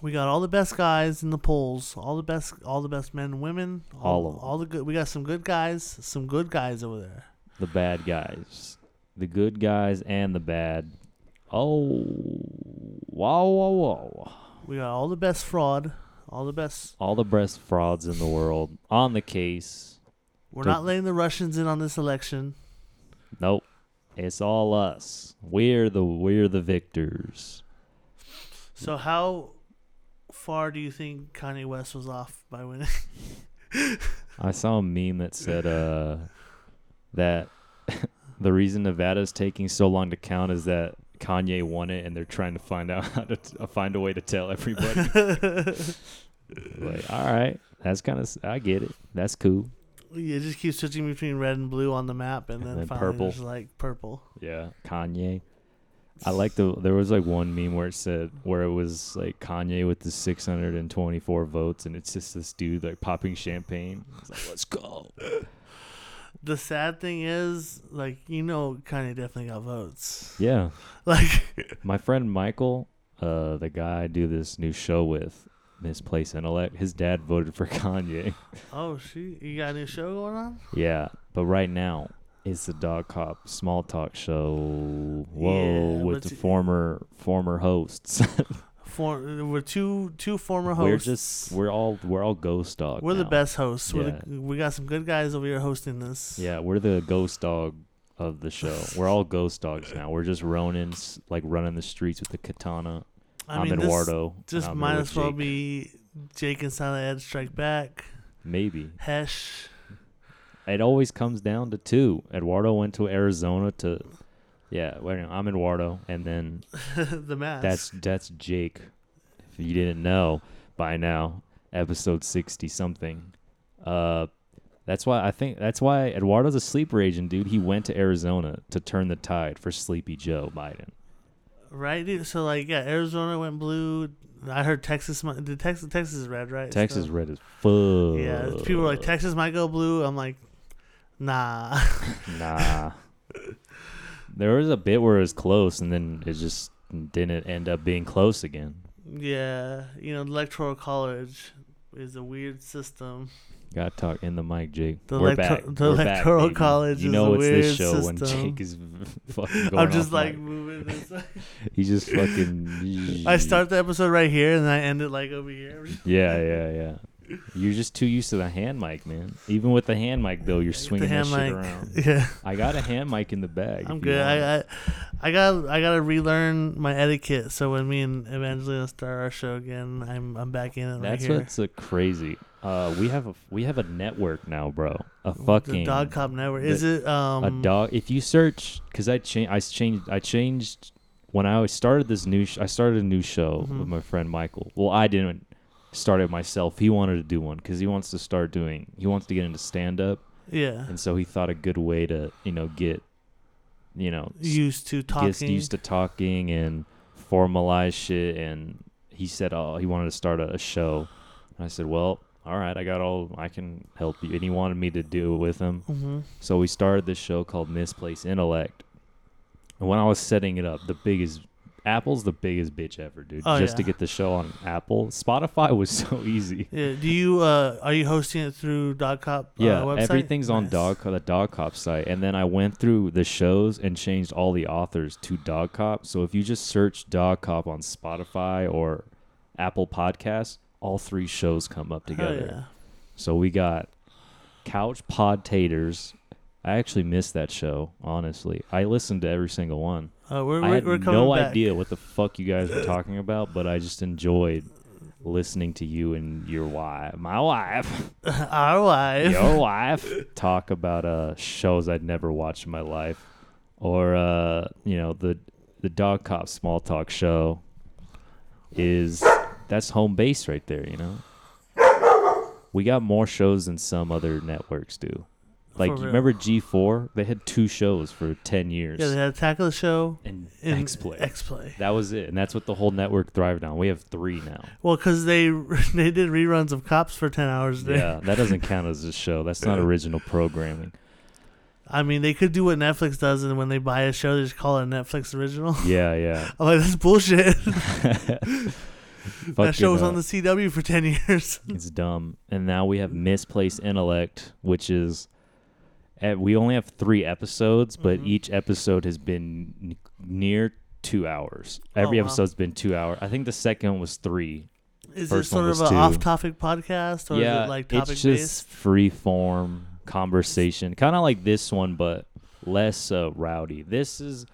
We got all the best guys in the polls. All the best, all the best men and women. All of 'em. all the good. We got some good guys. Some good guys over there. The bad guys, the good guys, and the bad. Oh, wow, wow, wow! We got all the best fraud. All the best. All the best frauds in the world on the case. We're not letting the Russians in on this election. Nope, it's all us. We're the we're the victors. So how far do you think Kanye West was off by winning? I saw a meme that said uh, that the reason Nevada's taking so long to count is that Kanye won it, and they're trying to find out how to t- find a way to tell everybody. like, all right, that's kind of I get it. That's cool. Yeah, it just keeps switching between red and blue on the map, and then, then finally purple. like purple. Yeah, Kanye. I like the there was like one meme where it said where it was like Kanye with the 624 votes, and it's just this dude like popping champagne. It's like, let's go. The sad thing is, like you know, Kanye definitely got votes. Yeah. Like, My friend Michael, uh, the guy I do this new show with, Misplaced Intellect, his dad voted for Kanye. oh shoot, you got a new show going on? yeah, but right now it's the Dog Cop Small Talk show. Whoa, Yeah, with the former former hosts. For we're two two former hosts. we're just we're all we're all ghost dogs. we're the best hosts. We're Yeah. the, we got some good guys over here hosting this. Yeah, we're the ghost dog of the show. we're all ghost dogs now. We're just Ronins, like running the streets with the katana. I am mean, Eduardo. just might as well Jake. be Jake and Silent Ed Strike Back. maybe. Hesh. It always comes down to two. Eduardo went to Arizona to, yeah. Wait, I'm Eduardo, and then the mask. that's that's Jake. If you didn't know by now, episode sixty something. Uh, that's why I think that's why Eduardo's a sleeper agent, dude. He went to Arizona to turn the tide for Sleepy Joe Biden. right, dude. So like, yeah, Arizona went blue. I heard Texas. might- Did Texas? Texas is red, right? Texas So- red is full. Yeah, people are like Texas might go blue. I'm like, nah. Nah. there was a bit where it was close, and then it just didn't end up being close again. yeah, you know, electoral college is a weird system. Got to talk in the mic, Jake. The We're electro- back. the We're back, electoral baby. college You is know a it's this show when system. Jake is fucking going I'm just like mic. moving this. way. He's just fucking. I start the episode right here and I end it like over here. Yeah, yeah, yeah. You're just too used to the hand mic, man. Even with the hand mic, though, you're swinging the that shit mic. around. Yeah, I got a hand mic in the bag. I'm good. I, I I got I got to relearn my etiquette. So when me and Evangelina start our show again, I'm I'm back in it right That's here. what's crazy. Uh, we have a we have a network now, bro. A the fucking Dog Cop Network. the- Is it um a dog. If you search, because I changed, I changed, I changed when I started this new. Sh- I started a new show Mhm. with my friend Michael. Well, I didn't start it myself. He wanted to do one because he wants to start doing. He wants to get into stand up, Yeah, and so he thought a good way to you know get, you know, used to talking. gets used to talking and formalize shit. And he said, oh, he wanted to start a, a show. And I said, well, all right, I got all. I can help you. And he wanted me to do it with him. hmm So we started this show called Misplaced Intellect. And when I was setting it up, the biggest Apple's the biggest bitch ever, dude. Oh, Just to get the show on Apple. Spotify was so easy. Yeah. Do you uh are you hosting it through Dog Cop? Uh, Yeah, website? everything's on Nice. Dog the Dog Cop site, and then I went through the shows and changed all the authors to Dog Cop. So if you just search Dog Cop on Spotify or Apple Podcasts, all three shows come up together. yeah. So we got Couch Podtaters. I actually missed that show, honestly. I listened to every single one. Uh, we're, I we're, had we're no back. idea what the fuck you guys were talking about, but I just enjoyed listening to you and your wife, my wife, Our wife. your wife, talk about uh shows I'd never watched in my life, or uh you know the the Dog Cop Small Talk show is that's home base right there. You know, we got more shows than some other networks do. Like you remember G four? They had two shows for ten years. Yeah, they had Attack of the Show and and X Play. X Play. That was it, and that's what the whole network thrived on. We have three now. Well, because they they did reruns of Cops for ten hours a day. Yeah, that doesn't count as a show. That's not original programming. I mean, they could do what Netflix does, and when they buy a show, they just call it a Netflix original. Yeah, yeah. I'm like, that's bullshit. that show was Fucking, on the CW for ten years. It's dumb. And now we have Misplaced Intellect, which is we only have three episodes, but Mhm. each episode has been n- near two hours. Every Oh, wow. episode's been two hours. I think the second one was three. Is First it sort of an off-topic podcast, or yeah, is it like topic it's just based? free form conversation, kind of like this one, but less uh, rowdy. This is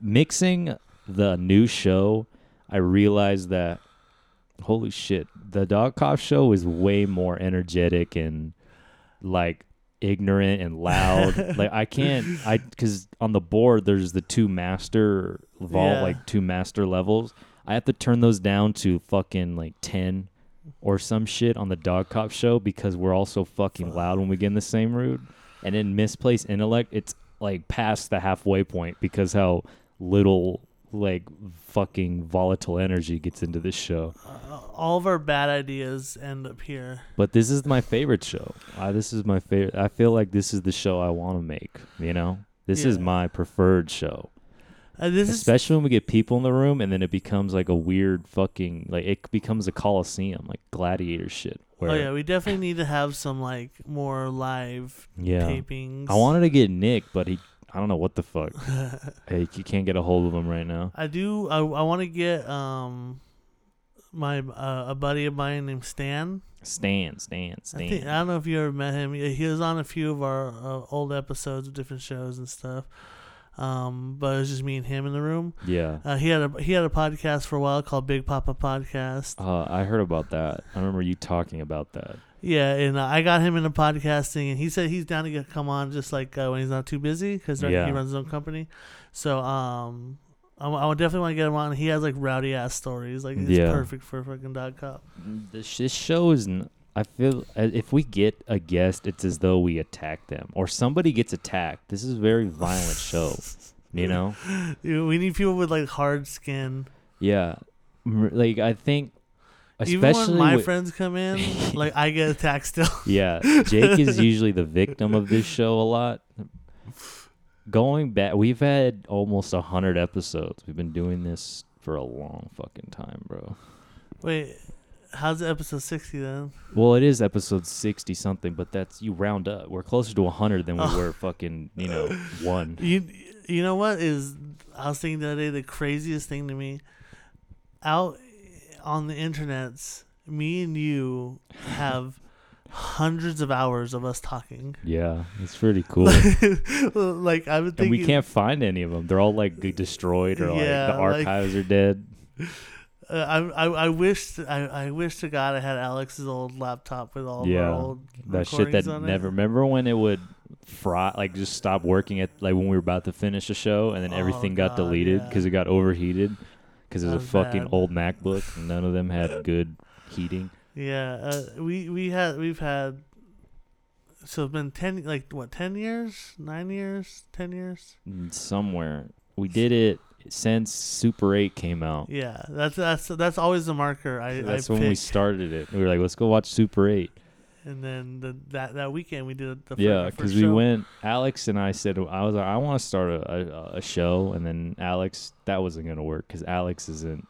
mixing the new show. I realized that holy shit, the Dog Cop show is way more energetic and like ignorant and loud. like I can't, I because on the board there's the two master vault, Yeah. like two master levels. I have to turn those down to fucking like ten or some shit on the Dog Cop show because we're all so fucking loud when we get in the same room. And in Misplaced Intellect, it's like past the halfway point because how little like fucking volatile energy gets into this show. Uh, all of our bad ideas end up here. But this is my favorite show. I, this is my favorite. I feel like this is the show I want to make. You know, this is my preferred show. Uh, this is Especially when we get people in the room, and then it becomes like a weird fucking like it becomes a coliseum, like gladiator shit. Where oh yeah, we definitely need to have some like more live yeah. tapings. I wanted to get Nick, but he I don't know what the fuck. hey, you can't get a hold of him right now. I do. I, I want to get um my uh, a buddy of mine named Stan. Stan, Stan, I, Stan. think, I don't know if you ever met him. He he was on a few of our uh, old episodes of different shows and stuff. Um, but it was just me and him in the room. yeah. Uh, he had a he had a podcast for a while called Big Papa Podcast. Uh, I heard about that. I remember you talking about that. Yeah, and uh, I got him into podcasting, and he said he's down to get, come on just like uh, when he's not too busy because Yeah. he runs his own company. So um, I, w- I would definitely want to get him on. He has like rowdy ass stories, like it's Yeah. perfect for fucking dog cop. This, this show is. N- I feel uh, if we get a guest, it's as though we attack them or somebody gets attacked. This is a very violent show. You know? You know, we need people with like hard skin. Yeah. Like I think, Even when my with- friends come in, like I get attacked still. Yeah, Jake is usually the victim of this show a lot. Going back, we've had almost a hundred episodes. We've been doing this for a long fucking time, bro. Wait, how's episode sixty then? Well, it is episode sixty something, but that's you round up. We're closer to hundred than we Oh. were fucking, you know, one. You you know what is I was thinking the other day the craziest thing to me out on the internets me and you have hundreds of hours of us talking Yeah, it's pretty cool. like I was and we can't find any of them. They're all like destroyed or like Yeah, the like- archives are dead. uh, I, I I wish I, I wish to God I had Alex's old laptop with all Yeah, old That shit that never. it. Remember when it would fry, like just stop working at like when we were about to finish a show, and then Oh, everything got God, deleted yeah. because it got overheated because it was a fucking bad. old MacBook. And none of them had good heating. Yeah, uh, we we had we've had so it's been ten like what ten years, nine years, ten years. Mm, Somewhere we did it since Super Eight came out. Yeah, that's that's that's always the marker. I That's I when we pick. started it. We were like, let's go watch Super Eight. And then the, that that weekend we did the Yeah, because we went. Alex and I said I was like, I want to start a, a, a show, and then Alex that wasn't gonna work because Alex isn't.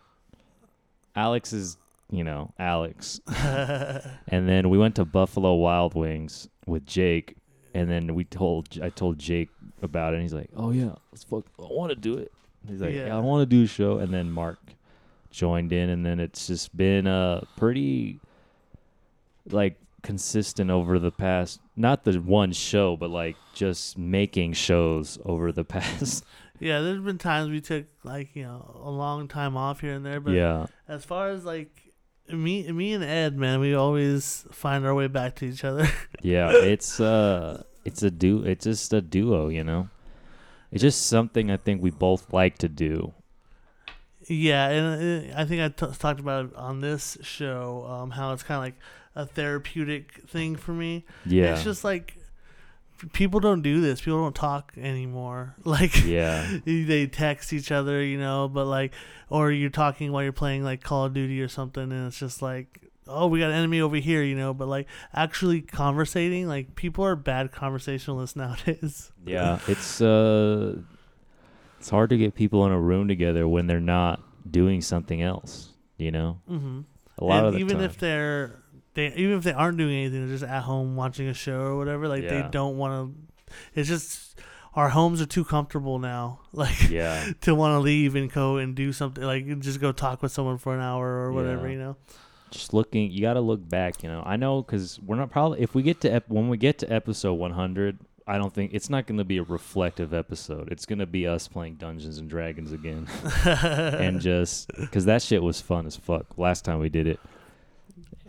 Alex is you know Alex, and then we went to Buffalo Wild Wings with Jake, and then we told I told Jake about it, and he's like, oh yeah, let's fuck, I want to do it. He's like, yeah, Yeah. I want to do a show, and then Mark joined in, and then it's just been a pretty like consistent over the past not the one show but like just making shows over the past. Yeah, there's been times we took like you know a long time off here and there, but yeah. as far as like me me and Ed, man, we always find our way back to each other. yeah it's uh it's a du it's just a duo you know? It's just something i think we both like to do. Yeah, and uh, I think I t- talked about it on this show um, how it's kind of like a therapeutic thing for me. yeah It's just like people don't do this. People don't talk anymore. Like yeah they text each other, you know, but like or you're talking while you're playing like Call of Duty or something and it's just like oh, we got an enemy over here, you know, but like actually conversating, like people are bad conversationalists nowadays. yeah it's uh it's hard to get people in a room together when they're not doing something else You know, Mm-hmm. a lot and of even time. if they're they even if they aren't doing anything, they're just at home watching a show or whatever. Like they don't want to. It's just our homes are too comfortable now. Like yeah, to want to leave and go and do something like just go talk with someone for an hour or whatever. Yeah. You know. just looking, you got to look back. You know, I know because we're not probably if we get to ep- when we get to episode 100. I don't think it's not going to be a reflective episode. It's going to be us playing Dungeons and Dragons again, and just because that shit was fun as fuck last time we did it.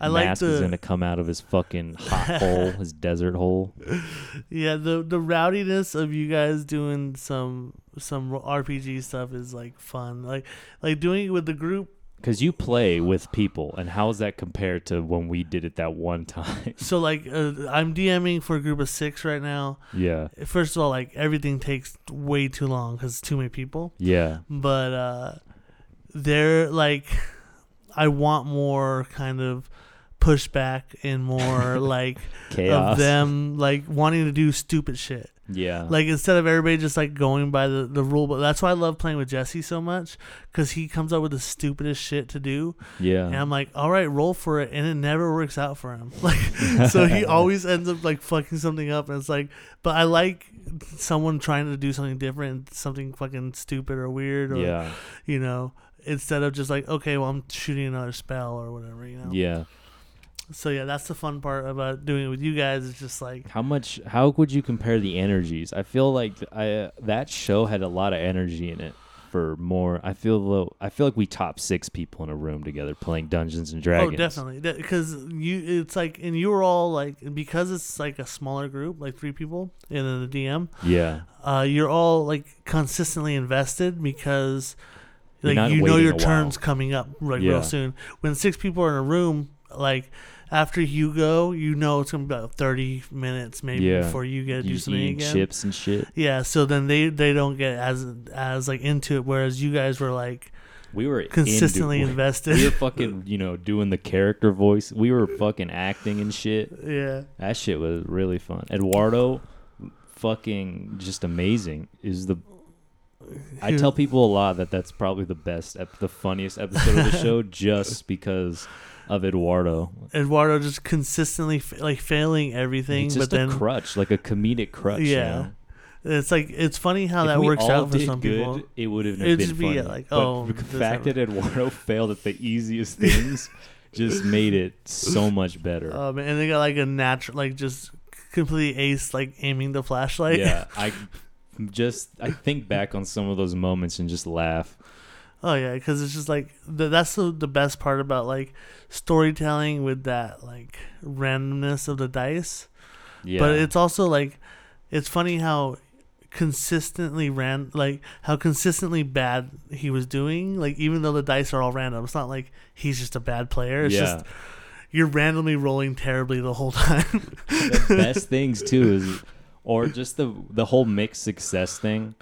I like Mask is gonna come out of his fucking hot hole, his desert hole. Yeah, the the rowdiness of you guys doing some some RPG stuff is like fun. Like like doing it with the group. Because you play with people, and how is that compared to when we did it that one time? So like uh, I'm DMing for a group of six right now. yeah, First of all, like everything takes way too long because it's too many people. yeah, But uh, they're like, I want more kind of pushback and more like chaos. of them like wanting to do stupid shit. Yeah, Like instead of everybody just like going by the, the rule, but that's why I love playing with Jesse so much because he comes up with the stupidest shit to do, yeah, and I'm like, all right, roll for it, and it never works out for him. Like, so he always ends up like fucking something up, and it's like, but I like someone trying to do something different, something fucking stupid or weird, or yeah, you know, instead of just like, okay, well, I'm shooting another spell or whatever, you know. yeah. So yeah, that's the fun part about doing it with you guys. It's just like, How much? How would you compare the energies? I feel like I that show had a lot of energy in it. For more, I feel though. I feel like we top six people in a room together playing Dungeons and Dragons. Oh, definitely. Because you, it's like, and you were all like, because it's like a smaller group, like three people, and then the DM. Yeah, Uh, you're all like consistently invested because, like, you know your turn's coming up like Yeah. real soon. When six people are in a room, like after you go, you know it's gonna be about thirty minutes maybe Yeah. before you get to do something eating again. chips and shit. Yeah, so then they they don't get as as like into it, whereas you guys were like We were consistently into, invested. We were fucking, you know, doing the character voice. We were fucking acting and shit. yeah. That shit was really fun. Eduardo, fucking just amazing. Is the I tell people a lot that that's probably the best, ep- the funniest episode of the show, just because of Eduardo. Eduardo just consistently f- like failing everything, It's but just a then crutch, like a comedic crutch. you Yeah. know? it's like it's funny how If that works out for some good, people. It would have been just be, funny. like, But oh, the this fact that. Eduardo failed at the easiest things just made it so much better. Um, and they got like a natural, like just completely ace, like aiming the flashlight. yeah, I just I think back on some of those moments and just laugh. Oh yeah, because it's just like the, that's the, the best part about like storytelling with that like randomness of the dice. Yeah, But it's also like it's funny how consistently ran like how consistently bad he was doing. Like even though the dice are all random, it's not like he's just a bad player. It's yeah. just you're randomly rolling terribly the whole time. the best things too is, or just the the whole mixed success thing.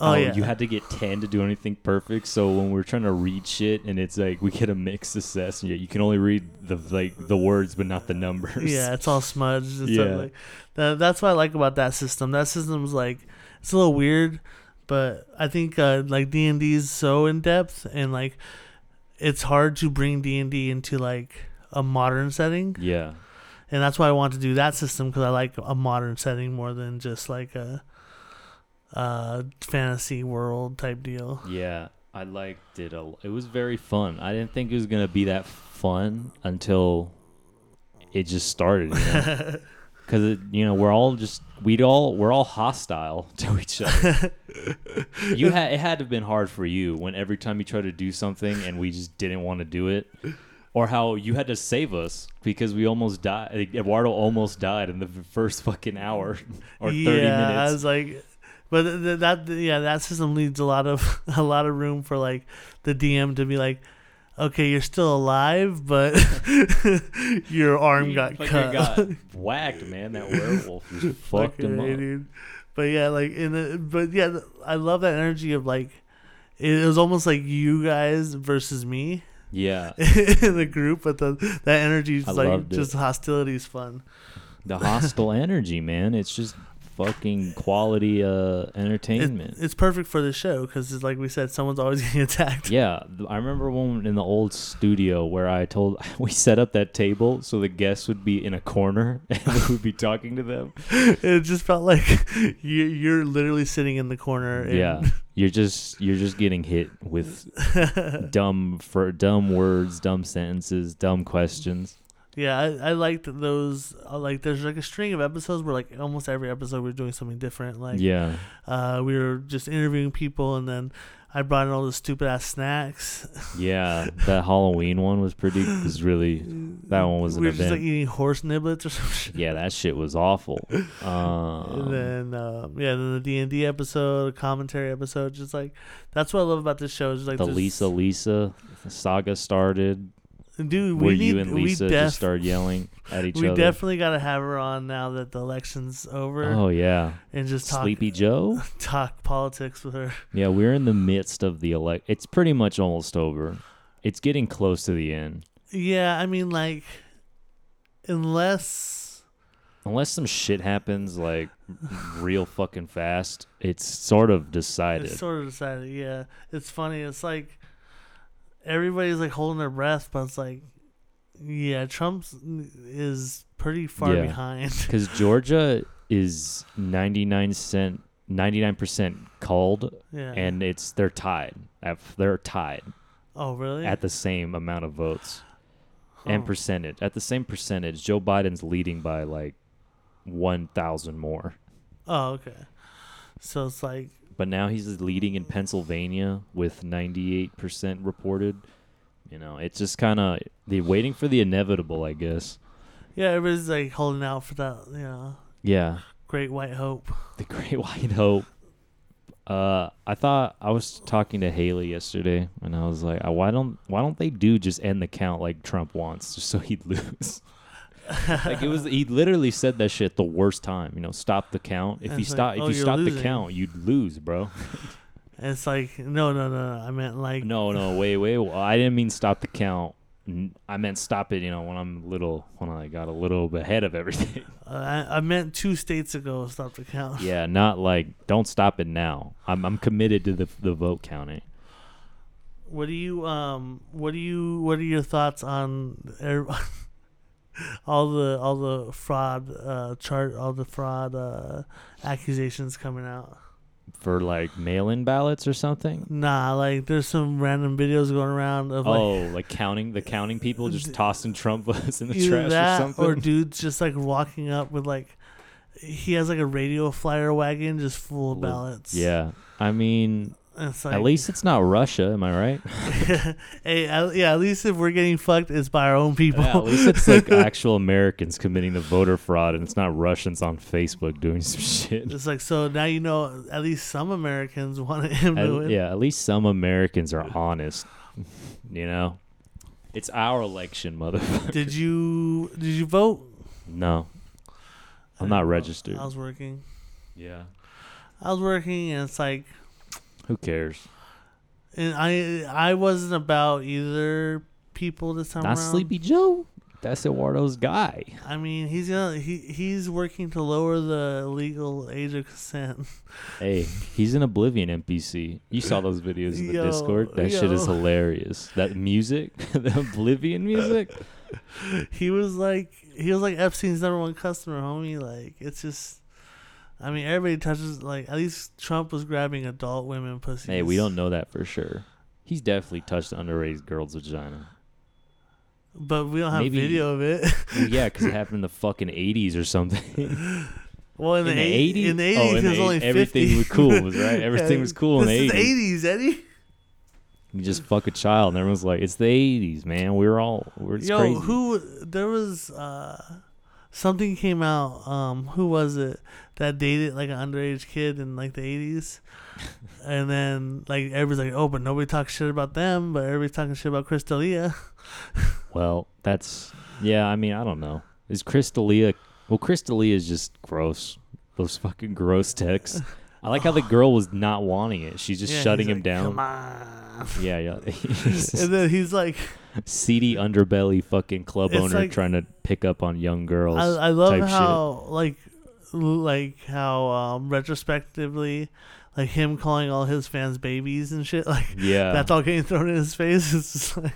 Oh how yeah, you had to get ten to do anything perfect. So when we're trying to read shit and it's like we get a mixed success, and yet you can only read the like the words but not the numbers. Yeah, it's all smudged. Yeah. like that. That's what I like about that system. That system's like it's a little weird, but I think uh, like D and D is so in depth and like it's hard to bring D and D into like a modern setting, yeah, and that's why I want to do that system because I like a modern setting more than just like a, uh fantasy world type deal. yeah. I liked it. A, it was very fun. I didn't think it was gonna be that fun until it just started. You know? Because you know we're all just we'd all we're all hostile to each other. you had it had to have been hard for you when every time you tried to do something and we just didn't want to do it, or how you had to save us because we almost died. Eduardo almost died in the first fucking hour or thirty yeah, I minutes. was like, but th- th- that yeah, that system leaves a lot of a lot of room for like the DM to be like, okay, you're still alive, but your arm got fucking cut. got whacked, man. That werewolf just fucked him up. dude. But yeah, like in the but yeah, I love that energy of like it was almost like you guys versus me Yeah, in the group, but the that energy is I like it. just hostility is fun. the hostile energy, man. It's just fucking quality uh entertainment. it's perfect for the show because it's like we said, someone's always getting attacked. yeah, I remember one in the old studio where I told we set up that table so the guests would be in a corner and we would be talking to them. it just felt like you, you're literally sitting in the corner. And Yeah, you're just you're just getting hit with dumb for dumb words, dumb sentences, dumb questions. Yeah. I, I liked those. uh, Like, there's like a string of episodes where like almost every episode we're doing something different. Like, Yeah, uh, we were just interviewing people, and then I brought in all the stupid ass snacks. yeah. That Halloween one was pretty. Was really that one was an we were just event. like eating horse niblets or something. yeah, that shit was awful. and Um, then um, yeah, then the D and D episode, commentary episode, just like that's what I love about this show. Is like the Lisa Lisa saga started. Dude, we where need you and Lisa we def- just started yelling at each we other. We definitely got to have her on now that the election's over oh yeah, and just talk Sleepy Joe. talk politics with her. Yeah, we're in the midst of the elect. It's pretty much almost over. It's getting close to the end. Yeah, I mean like unless Unless some shit happens like real fucking fast, it's sort of decided. it's sort of decided. Yeah, it's funny. It's like everybody's like holding their breath, but it's like yeah, Trump's is pretty far Yeah. behind. Because Georgia is 99 cent, 99% called, yeah. and it's they're tied. At- They're tied oh really? at the same amount of votes and Huh. percentage. At the same percentage, Joe Biden's leading by like 1,000 more. Oh okay. So it's like But now he's leading in Pennsylvania with 98% reported. You know, it's just kind of they're waiting for the inevitable, I guess. yeah, everybody's like holding out for that. You know, Yeah, great white hope. the Great White Hope. Uh, I thought I was talking to Haley yesterday, and I was like, "Uh, "Why don't why don't they do just end the count like Trump wants, just so he'd lose?" Like it was, he literally said that shit the worst time. You know, stop the count. If you it's like, stop, "Oh, if you stop the count, you'd lose, bro. It's like no, no, no. I meant like No, no, wait, wait. Well, I didn't mean stop the count. I meant stop it. You know, when I'm little, when I got a little ahead of everything. Uh, I, I meant two states ago. Stop the count. yeah, not like don't stop it now. I'm I'm committed to the the vote counting. What do you um? What do you? What are your thoughts on all the all the fraud uh chart all the fraud uh accusations coming out? for like mail-in ballots or something. Nah, like there's some random videos going around of like oh, like counting the counting people just tossing Trump votes in the trash that or something. or dudes just like walking up with like he has like a radio flyer wagon just full of ballots. yeah, I mean, it's like, at least it's not Russia. Am I right? hey, at, yeah, at least if we're getting fucked, it's by our own people. Yeah, at least it's like actual Americans committing the voter fraud, and it's not Russians on Facebook doing some shit. It's like so now you know at least some Americans wanted him to win. yeah, at least some Americans are honest. You know, it's our election, motherfucker. Did you did you vote? No, I'm not registered. I was working. Yeah, I was working, and it's like, who cares? and I I wasn't about either people this time Not around. Sleepy Joe. That's Eduardo's guy. I mean, he's gonna he he's working to lower the legal age of consent. Hey, he's an Oblivion NPC. You saw those videos in the Yo, Discord. That shit is hilarious. That music, the Oblivion music. he was like he was like Epstein's number one customer, homie. Like it's just. I mean, everybody touches like at least Trump was grabbing adult women pussies. Hey, we don't know that for sure. He's definitely touched an underage girl's vagina. but we don't have Maybe- video of it. Well, yeah, because it happened in the fucking 80s or something. well, in, In the, 80s? in the Oh, eighties, in it was only eight- everything was cool, was right? Everything was cool in the 80s. eighties, Eddie. You just fuck a child, and everyone's like, "It's the '80s, man. We're all we're it's Yo, crazy." who there was uh something came out. Um, who was it that dated like an underage kid in like the eighties? and then like everybody's like, oh, but nobody talks shit about them, but everybody's talking shit about Chris D'Elia. Well, that's yeah. I mean, I don't know. Is Chris D'Elia? Well, Chris D'Elia is just gross. Those fucking gross texts. I like how the girl was not wanting it. She's just Yeah, shutting him like, down. Yeah, yeah. and then he's like, Seedy underbelly fucking club It's owner like- trying to pick up on young girls. I, I love type shit. how like like how um, retrospectively, like him calling all his fans babies and shit, like Yeah. that's all getting thrown in his face. It's just like,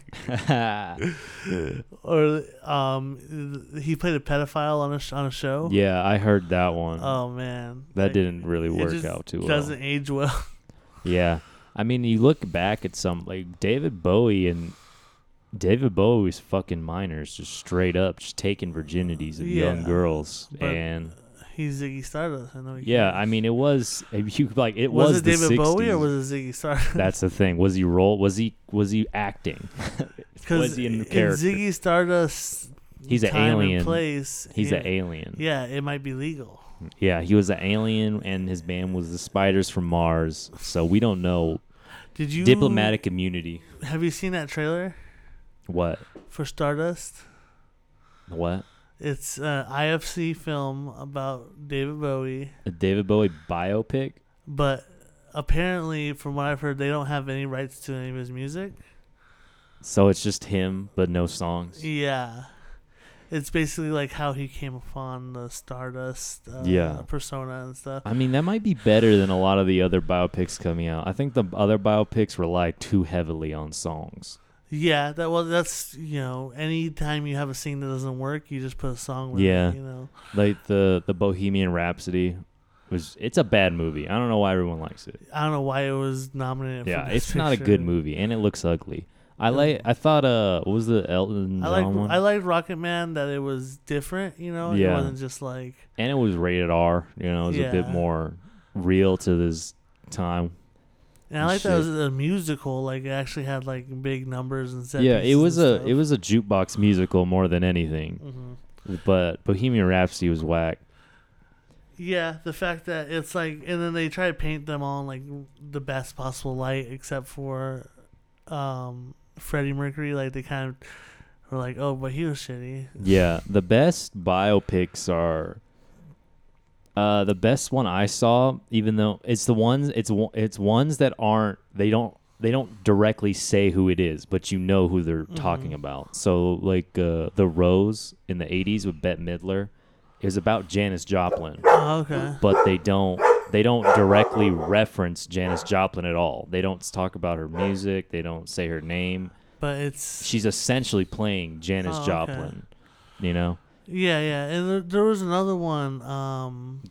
or um, he played a pedophile on a sh- on a show. yeah, I heard that one. Oh man, that Like, didn't really it work just out too well. Doesn't age well. Yeah. I mean, you look back at some like David Bowie and David Bowie's fucking minors just straight up just taking virginities of young Yeah, girls but and He's Ziggy Stardust. I know. He yeah, can. I mean it was you like it was, was, it David Bowie or was it Ziggy Stardust? That's the thing. Was he role was he was he acting? was he in the character? Ziggy Stardust, He's an alien. Place. He's an alien. Yeah, it might be legal. Yeah, he was an alien and his band was the Spiders from Mars. So we don't know Did you diplomatic immunity. Have you seen that trailer What? for Stardust? What? It's an IFC film about David Bowie, A David Bowie biopic? but apparently, from what I've heard, they don't have any rights to any of his music. So it's just him but no songs. Yeah. It's basically like how he came upon the Stardust uh, Yeah. persona and stuff. I mean, that might be better than a lot of the other biopics coming out. I think the other biopics rely too heavily on songs. Yeah, that well, that's you know, anytime you have a scene that doesn't work, you just put a song with Yeah. it. You know, Like the the Bohemian Rhapsody was it's a bad movie. I don't know why everyone likes it. I don't know why it was nominated. Yeah, it's not a good movie and it looks ugly. I like I thought uh what was the Elton I John like one? I liked Rocket Man that it was different. You know, it Yeah. wasn't just like and it was rated R, you know, it was a bit Yeah. more real to this time. And I like that it was a musical. Like it actually had like big numbers and set yeah, it was a stuff. it was a jukebox musical more than anything. Mhm. But Bohemian Rhapsody was whack. Yeah, the fact that it's like, and then they try to paint them all in like the best possible light, except for um Freddie Mercury. Like they kind of were like, oh, but he was shitty. Yeah, the best biopics are uh the best one I saw even though it's the ones it's it's ones that aren't they don't they don't directly say who it is, but you know who they're talking Mhm. about. So like uh The Rose in the 80s with Bette Midler is about Janis Joplin, Oh, okay. but they don't they don't directly reference Janis Joplin at all. They don't talk about her music, they don't say her name. But it's She's essentially playing Janis Oh, okay. Joplin, you know? yeah, yeah. And there, there was another one. Um,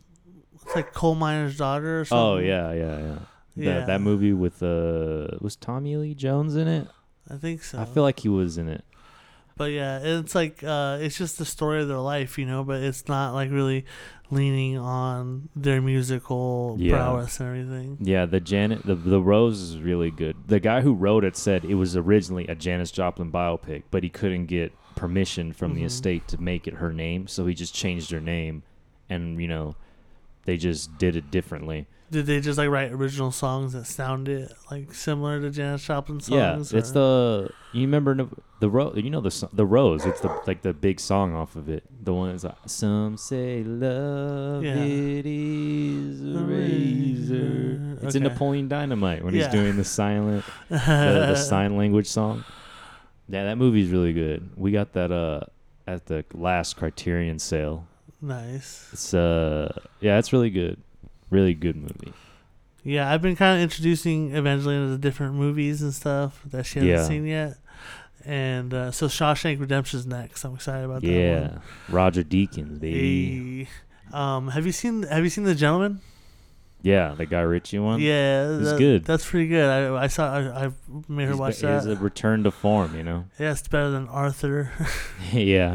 it's like Coal Miner's Daughter. Or something. Oh yeah, yeah, yeah. Yeah. That that movie with uh was Tommy Lee Jones in it? I think so. I feel like he was in it. But yeah, it's like uh, it's just the story of their life, you know. But it's not like really leaning on their musical Yeah. prowess and everything. Yeah, the Janet the the Rose is really good. The guy who wrote it said it was originally a Janis Joplin biopic, but he couldn't get permission from the Mhm. estate to make it her name, so he just changed her name and you know they just did it differently. Did they just like write original songs that sounded like similar to Janis Joplin songs? yeah, it's the you remember the, the rose. You know the the rose. It's the like the big song off of it. The one that's like some say love Yeah. it is a razor. It's in Napoleon Dynamite when Yeah. he's doing the silent the, the sign language song. Yeah, that movie's really good. We got that uh at the last Criterion sale. nice. It's uh yeah, it's really good. Really good movie. Yeah, I've been kind of introducing Evangeline to different movies and stuff that she hasn't Yeah. seen yet. And uh, so Shawshank Redemption's next. I'm excited about that Yeah. Roger Deakins, baby. Hey. Um, have you seen Have you seen The Gentlemen? Yeah, the Guy Ritchie one. Yeah, It's that- good. That's pretty good. I, I saw. I, I made her He's watch was that. a return to form, you know. yeah, it's better than Arthur. yeah,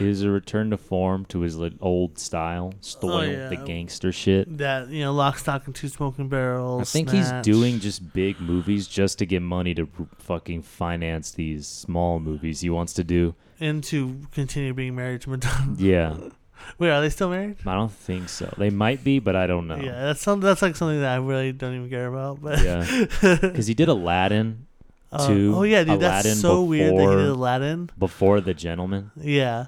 was a return to form to his old style, storing Oh, yeah. the gangster shit. that you know, Lock, Stock, and Two Smoking Barrels. I think Snatch. he's doing just big movies just to get money to fucking finance these small movies he wants to do. and to continue being married to Madonna. Yeah, Wait, are they still married? I don't think so. They might be, but I don't know. Yeah, that's some. That's like something that I really don't even care about. But Yeah, because he did Aladdin Uh, oh yeah, dude, Aladdin that's so weird that he did Aladdin. before The Gentlemen. Yeah,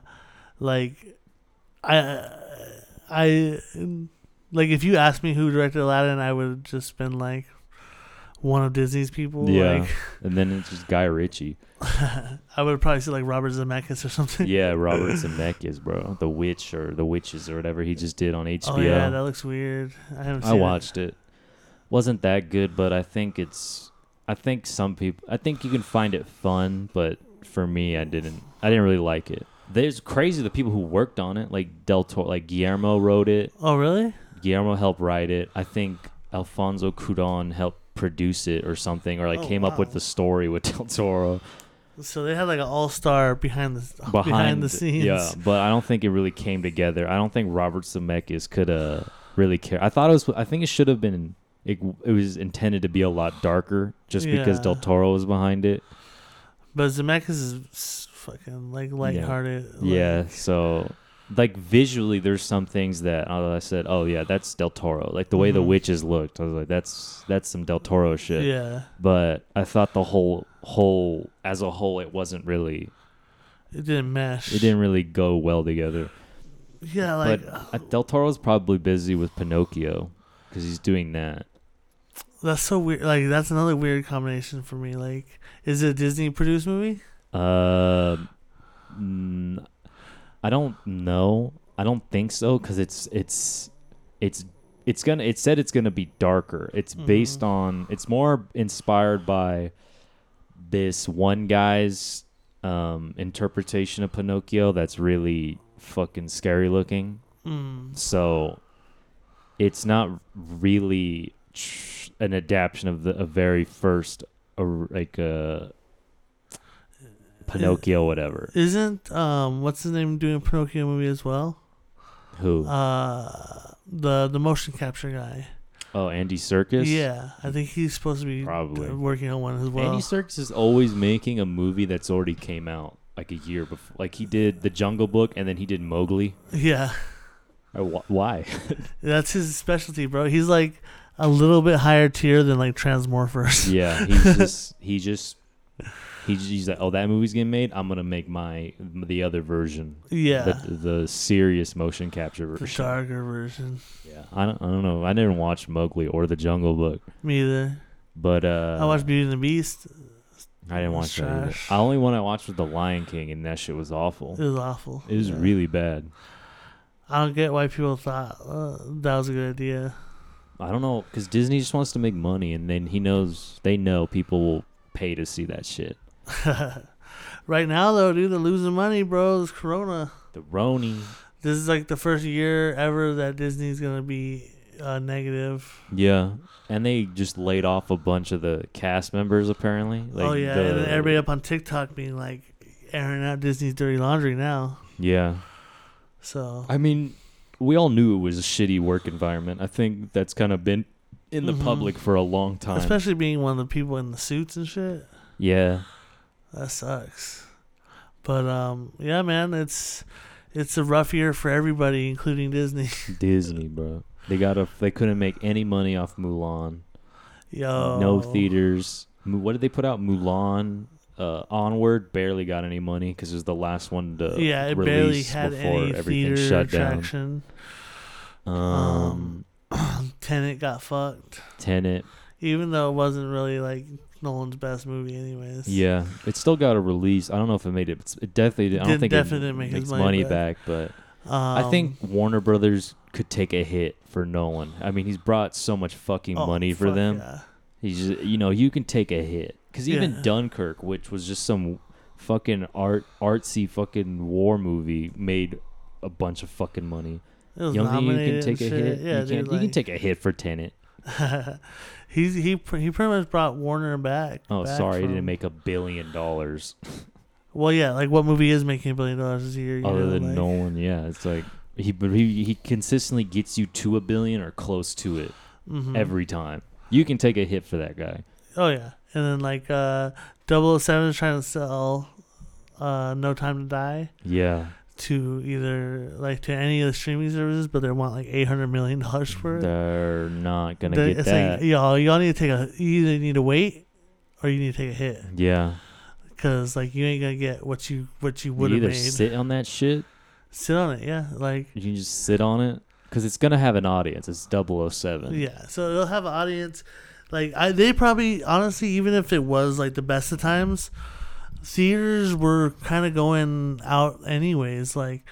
like I, I, like if you asked me who directed Aladdin, I would just been like, one of Disney's people. Yeah. Like, And then it's just Guy Ritchie. I would probably say like Robert Zemeckis or something. yeah, Robert Zemeckis, bro. The Witch or The Witches or whatever he just did on HBO. Oh yeah, that looks weird. I haven't. I watched it. Wasn't that good, but I think it's. I think some people. I think you can find it fun, but for me, I didn't. I didn't really like it. There's crazy the people who worked on it, like Del Toro, like Guillermo wrote it. it. Oh really? Guillermo helped write it. I think Alfonso Cuarón helped produce it or something, or like Oh, came up with the story with Del Toro So they had like an all star behind the behind, the scenes. Yeah, but I don't think it really came together. I don't think Robert Zemeckis could uh really care. I thought it was. I think it should have been. It, it was intended to be a lot darker, just because Del Toro was behind it. But Zemeckis is fucking like lighthearted. like- yeah, so like visually, there's some things that uh, I said, "Oh yeah, that's Del Toro." Like the way the Mhm. witches looked, I was like, "That's that's some Del Toro shit." Yeah. But I thought the whole whole as a whole, it wasn't really. It didn't mesh. It didn't really go well together. Yeah, like but uh, Del Toro's probably busy with Pinocchio because he's doing that. that's so weird. Like that's another weird combination for me. Like, is it a Disney produced movie? Uh, mm, I don't know. I don't think so because it's it's it's it's gonna. It said it's gonna be darker. It's based Mhm. on. It's more inspired by this one guy's um, interpretation of Pinocchio. That's really fucking scary looking. Mm. So it's not really tr- an adaptation of the a very first or like uh Pinocchio whatever. Isn't um what's his name doing a Pinocchio movie as well? Who? Uh, the the motion capture guy. oh, Andy Serkis. Yeah, I think he's supposed to be Probably. working on one as well. Andy Serkis is always making a movie that's already came out like a year before. Like he did The Jungle Book and then he did Mowgli. yeah, Or why? that's his specialty, bro. He's like a little bit higher tier than like Transmorphers. yeah, he's just he just he he's like, oh, that movie's getting made. I'm gonna make my the other version. yeah, the, the serious motion capture version, the darker version. Yeah, I don't, I don't know. I never watched Mowgli or The Jungle Book, Me either. but uh, I watched Beauty and the Beast. I didn't watch that. Either. I only one I watched was The Lion King, and that shit was awful. It was awful. It was Yeah. really bad. I don't get why people thought uh, that was a good idea. I don't know because Disney just wants to make money, and then he knows they know people will pay to see that shit. right now, though, dude, they're losing money, bro. It's Corona. The Roni, This is like the first year ever that Disney's gonna be uh, negative. yeah, and they just laid off a bunch of the cast members apparently. Like oh yeah, the- and then everybody up on TikTok being like airing out Disney's dirty laundry now. Yeah, So I mean, we all knew it was a shitty work environment. I think that's kind of been in the Mhm. public for a long time. especially being one of the people in the suits and shit, yeah, that sucks. But um, yeah, man, it's it's a rough year for everybody, including Disney. Disney, bro. They got a. They couldn't make any money off Mulan. Yo, No theaters. What did they put out? Mulan. Uh, Onward barely got any money because it was the last one to Yeah, it barely had before any everything shut down. traction. Um, Tenet got fucked, Tenet. even though it wasn't really like Nolan's best movie, anyways. Yeah, it still got a release. I don't know if it made it. It definitely. Did. I don't Didn't- think definitely it didn't make makes his money back. back, but um, I think Warner Brothers could take a hit for Nolan. I mean, he's brought so much fucking oh, money for fuck them. yeah. He's just, you know, you can take a hit because even Yeah. Dunkirk, which was just some fucking art artsy fucking war movie, made a bunch of fucking money. It was You can take a and hit? Yeah, you, dude, can, you can take a hit for Tenet. He's he pr- he pretty much brought Warner back. Oh, back sorry, he from- didn't make a billion dollars. Well, yeah, like what movie is making a billion dollars this year? You Other know, than like, Nolan, yeah, it's like he but he he consistently gets you to a billion or close to it mhm. every time. You can take a hit for that guy. Oh yeah, and then like uh, 007 is trying to sell uh, No Time to Die Yeah, to either like to any of the streaming services, but they want like eight hundred million dollars for it. they're not gonna They- get it's that. like y'all, y'all need to take a you either need to wait or you need to take a hit yeah, because like you ain't gonna get what you what you would have made. sit on that shit Sit on it, yeah, like You can just sit on it because it's gonna have an audience. It's 007. yeah. So it'll have an audience. like I they probably honestly even if it was like the best of times, theaters were kind of going out anyways. Like,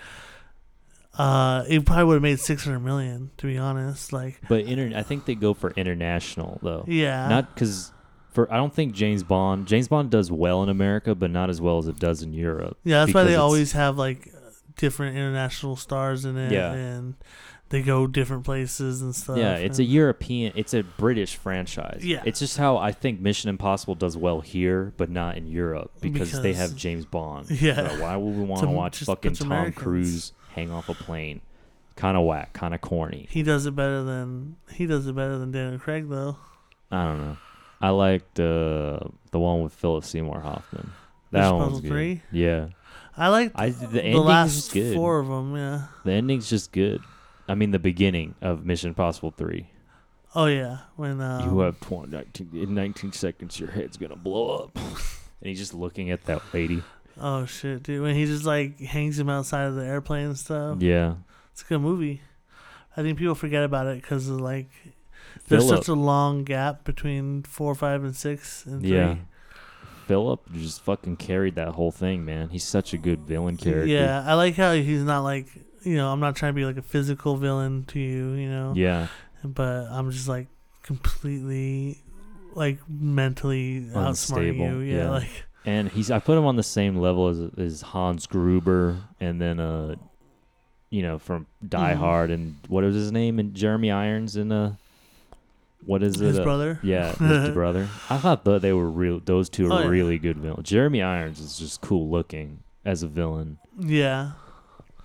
uh, it probably would have made six hundred million to be honest. Like, But inter- I think they go for international though. yeah, Not because for I don't think James Bond James Bond does well in America, but not as well as it does in Europe. yeah. That's why they always have like different international stars in it, Yeah. and they go different places and stuff. Yeah, it's a European, it's a British franchise. Yeah. it's just how I think Mission Impossible does well here, but not in Europe because, they have James Bond. Yeah. So why would we want to watch fucking Tom Americans. Cruise hang off a plane? Kind of whack, kind of corny. He does it better than he does it better than Daniel Craig though. I don't know. I liked uh, the one with Philip Seymour Hoffman. That Mission one's Impossible good. 3? Yeah, I like I the, the, last good. four of them. Yeah. The ending's just good. I mean, the beginning of Mission Impossible Three. Oh yeah, when um, you have 20, 19, in 19 seconds, your head's gonna blow up. and he's just looking at that lady. Oh shit, dude! When he just like hangs him outside of the airplane and stuff. Yeah, It's a good movie. I think people forget about it because like there's Philip. such a long gap between four, five, and six and three. Yeah. Philip just fucking carried that whole thing, man. He's such a good villain character. Yeah, I like how he's not like you know I'm not trying to be like a physical villain to you, you know. Yeah. But I'm just like completely like mentally outsmarting Unstable, you. Yeah, yeah. like And he's I put him on the same level as as Hans Gruber and then uh you know from Die Mhm. Hard and what was his name and Jeremy Irons and uh what is it? his uh, brother. Yeah, his brother. I thought that they were real. Those two are yeah. really good villains. Jeremy Irons is just cool looking as a villain. Yeah.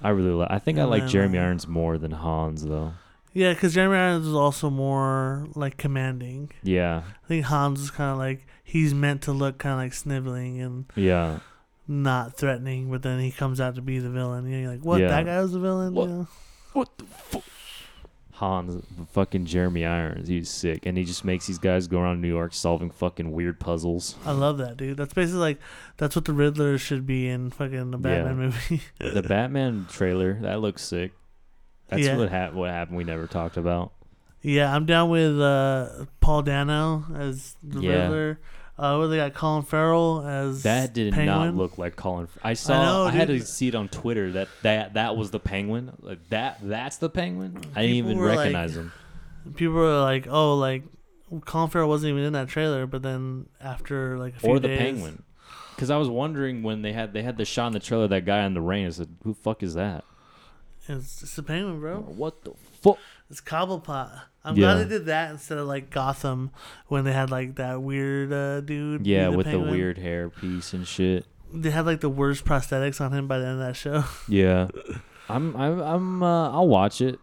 I really like. I think I like Jeremy uh, Irons more than Hans though. Yeah, because Jeremy Irons is also more like commanding. Yeah, I think Hans is kind of like he's meant to look kind of like sniveling and yeah. not threatening, but then he comes out to be the villain. You know, you're like, what? Yeah. That guy was the villain? What? You know? What the fuck? Hans, fucking Jeremy Irons, he's sick, and he just makes these guys go around New York solving fucking weird puzzles. I love that dude. That's basically like that's what the Riddler should be in fucking the Batman movie. the Batman trailer that looks sick. That's Yeah. what hap- what happened. We never talked about. yeah, I'm down with uh, Paul Dano as the Yeah. Riddler. Uh, what they got Colin Farrell as That did not look like Colin. I saw. I, know, had to see it on Twitter that that that was the Penguin. Like that. That's the Penguin. I didn't even were like- recognize him. People were like, "Oh, like Colin Farrell wasn't even in that trailer," but then after like a few Or the days, Penguin. Because I was wondering when they had they had the shot in the trailer that guy in the rain. I said, "Who the fuck is that?" It's, it's the Penguin, bro. What the fuck? It's Cobblepot. I'm Yeah. glad they did that instead of like Gotham when they had like that weird uh, dude. be Yeah, the with Penguin. the weird hair piece and shit. They had like the worst prosthetics on him by the end of that show. Yeah, I'm I'm I'm uh, I'll watch it.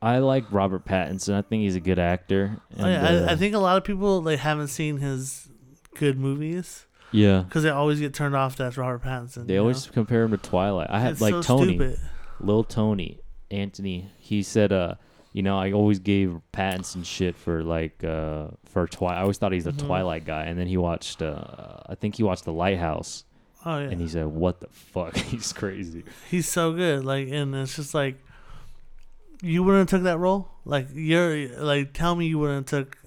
I like Robert Pattinson. I think he's a good actor. Oh, yeah, and, uh, I, I think a lot of people like haven't seen his good movies yeah. because they always get turned off that Robert Pattinson. They you always know? compare him to Twilight. I had It's like so Tony, stupid. Lil Tony, Anthony. He said, "Uh, you know, I always gave Pattinson shit for like uh for Twilight. I always thought he's a Mhm. Twilight guy, and then he watched. uh I think he watched The Lighthouse, Oh yeah, and he said, "What the fuck? he's crazy." he's so good. Like, and it's just like you wouldn't have took that role. Like, you're like, tell me you wouldn't have took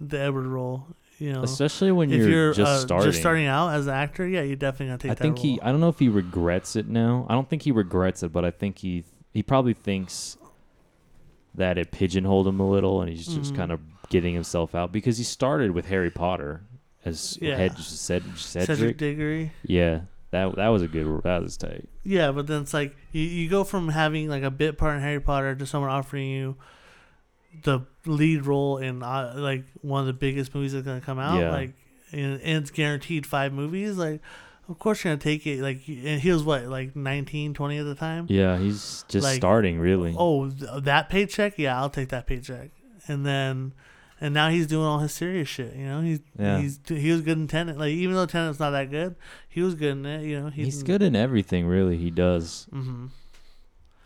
the Edward role. You know, Especially when you're, you're, just uh, starting. just starting out as an actor, yeah, you definitely gotta take I think he. I don't know if he regrets it now. I don't think he regrets it, but I think he he probably thinks that it pigeonholed him a little, and he's just Mhm. kind of getting himself out because he started with Harry Potter as Yeah. head said Cedric. Cedric Diggory. Yeah, that that was a good. That was tight. Yeah, but then it's like you, you go from having like a bit part in Harry Potter to someone offering you the lead role in uh, like one of the biggest movies that's gonna come out. Yeah. Like, and, and it's guaranteed five movies. Like, of course you're gonna take it. Like, and he was what like 19, 20 at the time. Yeah, he's just Like, starting really. Oh, th- that paycheck? Yeah, I'll take that paycheck. And then, and now he's doing all his serious shit. You know, he's Yeah. he's he was good in Tenet. Like, even though Tenet's not that good, he was good in it. You know, he's good in everything. Really, he does. hmm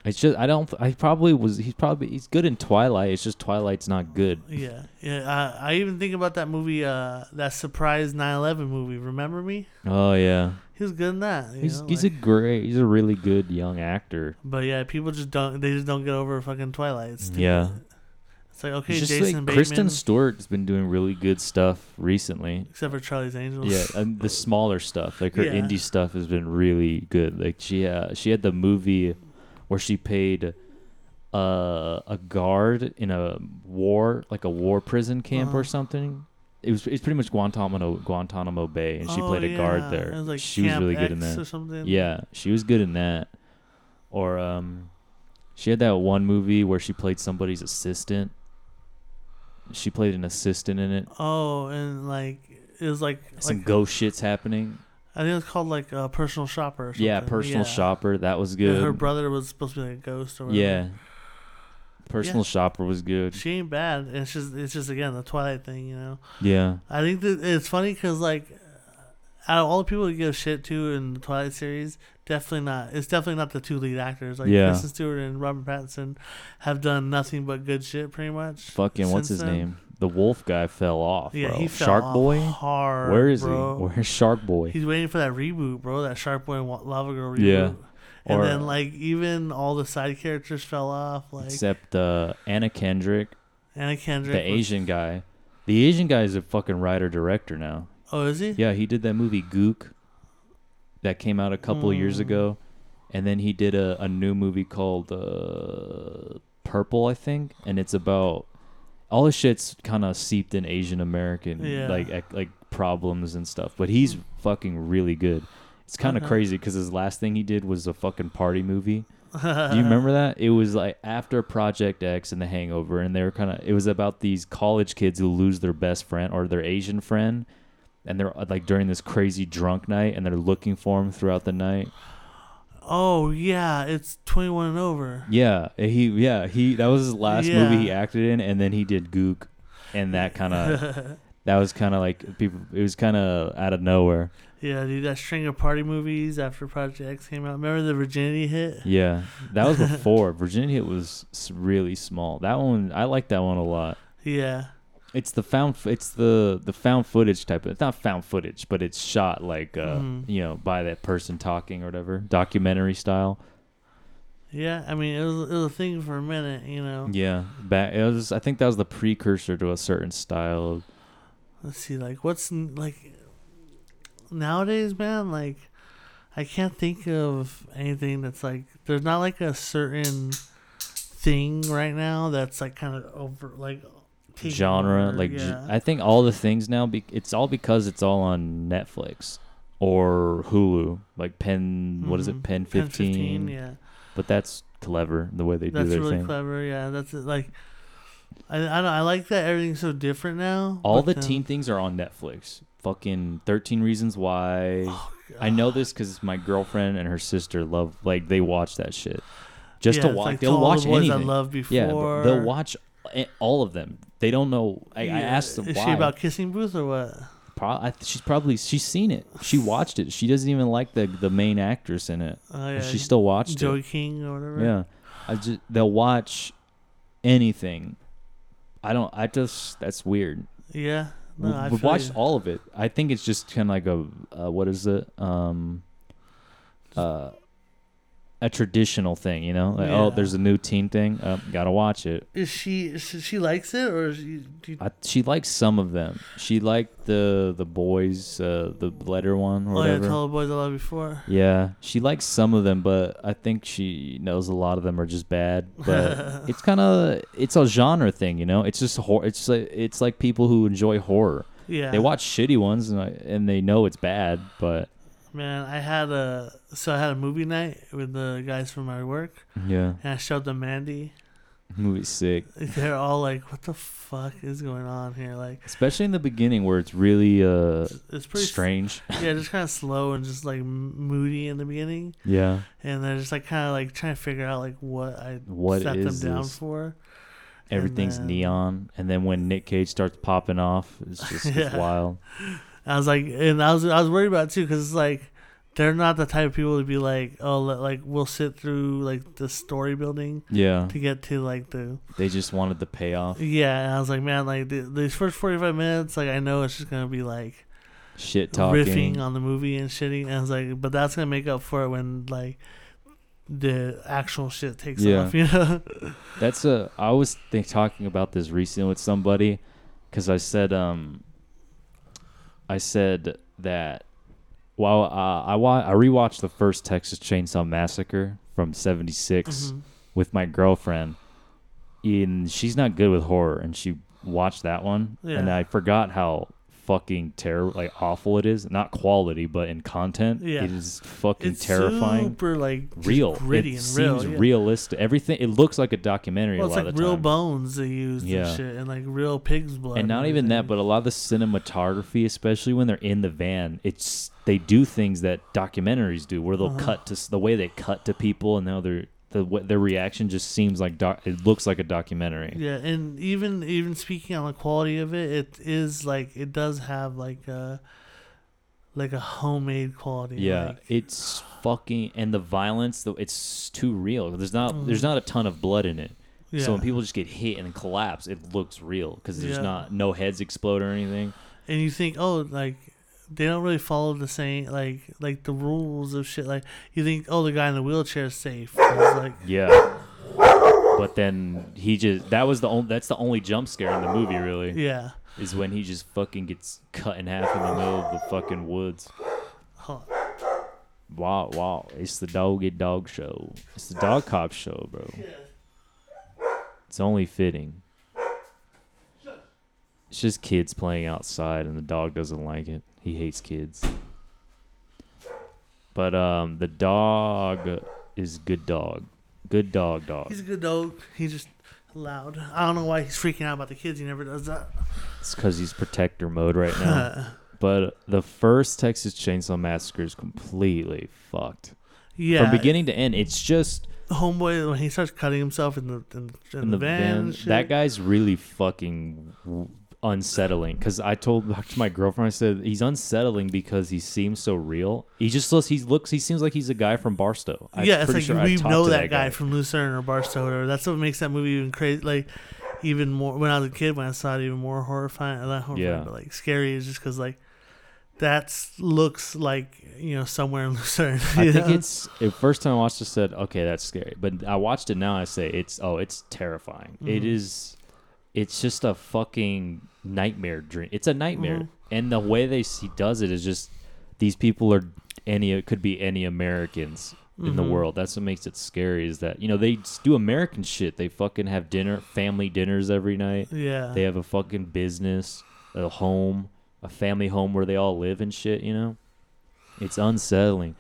It's just I don't. I probably was. He's probably he's good in Twilight. It's just Twilight's not good. Yeah, yeah. I, I even think about that movie, uh, that surprise 9/11 movie. Remember me? Oh yeah, He was good in that. he's know, he's like- a great. He's a really good young actor. But yeah, people just don't. They just don't get over fucking Twilight. It's stupid. Yeah. It's like okay, It's just Jason like Kristen Stewart has been doing really good stuff recently. except for Charlie's Angels. Yeah, and the smaller stuff, like her Yeah. indie stuff, has been really good. Like she, uh, she had the movie where she paid uh, a guard in a war, like a war prison camp or something. It was it's pretty much Guantanamo Guantanamo Bay, and she Oh, played a guard there. Like she was really good in that. Yeah, she was good in that. Or um, she had that one movie where she played somebody's assistant. She played an assistant in it. Oh, and like it was like, Some like ghost shit's happening. I think it was called like a personal shopper. Or something. Yeah, personal Yeah. shopper. That was And good. Her brother was supposed to be like a ghost or whatever. Yeah. Personal shopper was good. She ain't bad. And It's just it's just again the Twilight thing, you know. Yeah. I think that it's funny because like out of all the people who give shit to in the Twilight series, definitely not. It's definitely not the two lead actors. Like Yeah. Kristen Stewart and Robert Pattinson have done nothing but good shit, pretty much. Fucking what's his then. name? The wolf guy fell off, Yeah, bro. he fell Shark off Boy? hard. Where is bro. he? Where's Shark Boy? He's waiting for that reboot, bro. That Shark Boy and Lava Girl reboot. Yeah. And Or- then like even all the side characters fell off. Like Except uh, Anna Kendrick, Anna Kendrick. the was- Asian guy. The Asian guy is a fucking writer director now. Oh, is he? Yeah, he did that movie Gook that came out a couple of years Mm. ago. And then he did a, a new movie called uh, Purple, I think. And it's about all the shit's kind of seeped in Asian American Yeah. like ec- like problems and stuff. But he's hmm. fucking really good. It's kind of uh-huh. Okay. crazy because his last thing he did was a fucking party movie. Do you remember that? It was like after Project X and The Hangover, and they were kind of. It was about these college kids who lose their best friend or their Asian friend, and they're like during this crazy drunk night, and they're looking for him throughout the night. Oh yeah, it's twenty one and over. Yeah, he. Yeah, he. That was his last movie he acted in, and then he did Gook, and that kind of. that was kind of like people. It was kind of out of nowhere. yeah, dude, that string of party movies after Project X came out. Remember the virginity hit? Yeah, that was before Virginity hit was s- really small. That one, I like that one a lot. Yeah. It's the found. It's the the found footage type of. It's not found footage, but it's shot like uh, Mhm. you know by that person talking or whatever, documentary style. Yeah, I mean it was it was a thing for a minute, you know. Yeah, back. It was. I think that was the precursor to a certain style. Of, Let's see, like what's like nowadays, man. Like I can't think of anything that's like there's not like a certain thing right now that's like kind of over like genre like yeah. I think all the things now. Be, it's all because it's all on Netflix or Hulu. Like Pen. What is it? Mm-hmm. Pen 10, fifteen. yeah. But that's clever the way they do That's their really thing. clever. Yeah, that's it, like I I don't I like that everything's so different now. All the then- teen things are on Netflix. Fucking Thirteen Reasons Why. Oh, I know this because my girlfriend and her sister love like they watch that shit. Just yeah, to watch, like they'll watch the anything. I loved before. yeah, they'll watch all of them. They don't know. I, I asked them Is why. she about kissing booth or what? Pro- I, she's probably she's seen it. She watched it. She doesn't even like the the main actress in it. Oh yeah, She still watched Joey it. King or whatever. Yeah, I just they'll watch anything. I don't. I just that's weird. Yeah. No, we we watched you. all of it. I think it's just kind of like a uh, what is it? Um, uh, a traditional thing, you know? Like, oh, there's a new teen thing. Uh, gotta watch it. Is she she she likes it or is she, do you, I, she likes some of them. She liked the the boys, uh, the letter one or oh yeah, whatever. tell the boys I love you before. Yeah, she likes some of them, but I think she knows a lot of them are just bad. But it's kind of it's a genre thing, you know. It's just horror. It's like it's like people who enjoy horror. Yeah. They watch shitty ones and and they know it's bad, but Man, I had a so I had a movie night with the guys from my work, yeah, and I showed them Mandy. movie's sick. They're all like, "What the fuck is going on here?" Like, Especially in the beginning where it's really uh it's pretty strange. Yeah, just kind of slow and just like moody in the beginning, Yeah, and they're just like kind of like trying to figure out like what I What set is them down this? for. everything's then- neon, and then when Nick Cage starts popping off, it's just it's wild. I was like, and I was I was worried about it too because it's like they're not the type of people to be like, oh, like we'll sit through like the story building Yeah, to get to like the they just wanted the payoff. yeah. And I was like, man, like the, these first forty five minutes, like I know it's just gonna be like Shit talking. riffing on the movie and shitting. And I was like, but that's gonna make up for it when like the actual shit takes Yeah. off. You know. That's a. I was think, talking about this recently with somebody, because I said um. I said that, while uh, I wa- I rewatched the first Texas Chainsaw Massacre from '76 Mhm. with my girlfriend, and she's not good with horror, and she watched that one, and I forgot how fucking terrible, like awful it is. Not quality, but in content, Yeah. it is fucking terrifying. It's super like real, gritty it and real. seems yeah. realistic. Everything it looks like a documentary Well, a it's lot like real time. bones they used Yeah. and shit, and like real pig's blood. and not even that, but a lot of the cinematography, especially when they're in the van, it's they do things that documentaries do, where they'll Uh-huh. cut to the way they cut to people, and now their the what their reaction just seems like doc, it looks like a documentary. Yeah, and even even speaking on the quality of it, it is like it does have like a like a homemade quality. Yeah, like, it's fucking and the violence, though, it's too real. There's not there's Mhm. not a ton of blood in it. yeah. So when people just get hit and collapse, it looks real because there's Yeah. not no heads explode or anything. and you think, oh, like they don't really follow the same like like the rules of shit. Like you think, oh, the guy in the wheelchair is safe. Like Yeah. But then he just that was the only that's the only jump scare in the movie really yeah. is when he just fucking gets cut in half in the middle of the fucking woods. Huh. Wow, wow. It's the dog eat dog show. It's the dog cop show, bro. It's only fitting. It's just kids playing outside and the dog doesn't like it. He hates kids. But um the dog is good dog. Good dog dog. He's a good dog. He's just loud. I don't know why he's freaking out about the kids. He never does that. It's because he's protector mode right now. but the first Texas Chainsaw Massacre is completely fucked. yeah. From beginning to end, it's just homeboy when he starts cutting himself in the in, in, in the, the van. van. That guy's really fucking unsettling. Because I told to my girlfriend, I said he's unsettling because he seems so real. He just looks. He looks. He seems like he's a guy from Barstow. I'm yeah, it's like sure we know to that, guy, from Lucerne or Barstow or whatever. That's what makes that movie even crazy. Like even more when I was a kid, when I saw it, even more horrifying. Not horrifying, Yeah. but like scary is just because like that looks like you know somewhere in Lucerne. I think know? it's the first time I watched it. Said okay, that's scary. But I watched it now. I say it's oh, it's terrifying. It Mhm. is. It's just a fucking nightmare dream. It's a nightmare, Mhm. and the way they he does it is just these people are any it could be any Americans in the Mhm. world. That's what makes it scary. Is that you know they do American shit. They fucking have dinner, family dinners every night. yeah. They have a fucking business, a home, a family home where they all live and shit, you know? It's unsettling.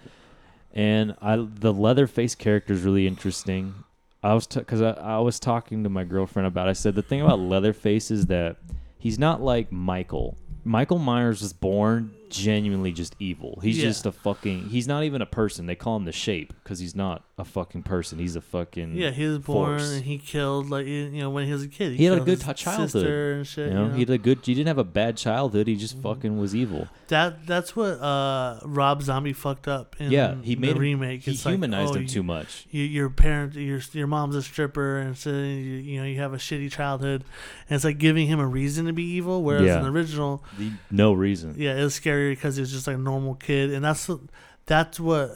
And I the Leatherface character is really interesting. I was because I, I was talking to my girlfriend about. it. I said the thing about Leatherface is that he's not like Michael. Michael Myers was born genuinely just evil. He's Yeah. just a fucking. He's not even a person. They call him the Shape because he's not a fucking person. He's a fucking. yeah, he was born force. and he killed like you know when he was a kid. He had a good childhood, sister and shit. You know, you know? he had a good. He didn't have a bad childhood. He just Mhm. fucking was evil. That that's what uh Rob Zombie fucked up in Yeah, he the made him- remake. He It's like, humanized oh, him you- too much. you, your parent, your your mom's a stripper, and so you, you know you have a shitty childhood, and it's like giving him a reason to be evil. Whereas Yeah. in the original, The- no reason. yeah, it was scary because he was just like a normal kid, and that's that's what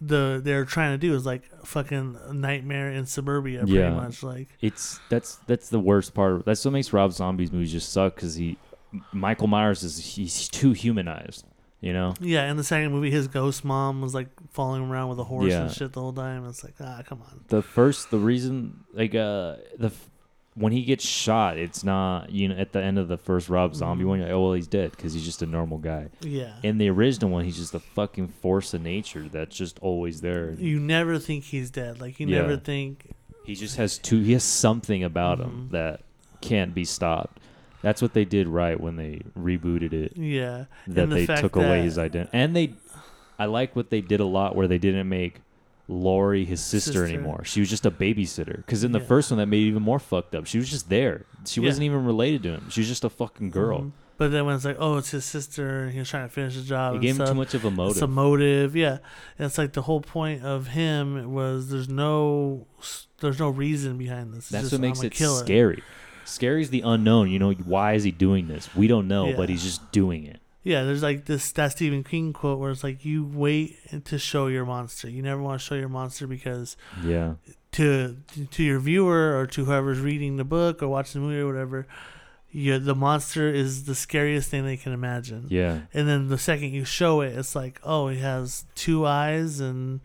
the they're trying to do is like fucking nightmare in suburbia, pretty Yeah. much like It's that's that's the worst part. That's what makes Rob Zombie's movies just suck because he, Michael Myers is he's too humanized. You know. yeah. In the second movie, his ghost mom was like following around with a horse Yeah. and shit the whole time. It's like ah, come on. The first, the reason, like, uh, the when he gets shot, it's not you know at the end of the first Rob Zombie Mhm. one. You're like, oh well, he's dead because he's just a normal guy. Yeah. In the original one, he's just a fucking force of nature that's just always there. you never think he's dead. Like you Yeah. never think He just has two. He has something about him Mhm. that can't be stopped. That's what they did right when they rebooted it. yeah. That the they took away his identity, and they. I like what they did a lot where they didn't make Laurie his sister, Sister. anymore. She was just a babysitter. Because in the Yeah. first one, that made it even more fucked up. She was just there. She Yeah. wasn't even related to him. She was just a fucking girl. Mhm. But then when it's like, oh, it's his sister, and he was trying to finish the job. And gave him too much of a motive. It's a motive, yeah. And it's like the whole point of him was there's no there's no reason behind this. It's That's just, what makes it scary. Scary is the unknown. You know, why is he doing this? We don't know, Yeah. but he's just doing it. Yeah, there's like this that Stephen King quote where it's like you wait to show your monster. You never want to show your monster because Yeah. to to your viewer or to whoever's reading the book or watching the movie or whatever, you, the monster is the scariest thing they can imagine. Yeah. And then the second you show it, it's like, oh, he has two eyes, and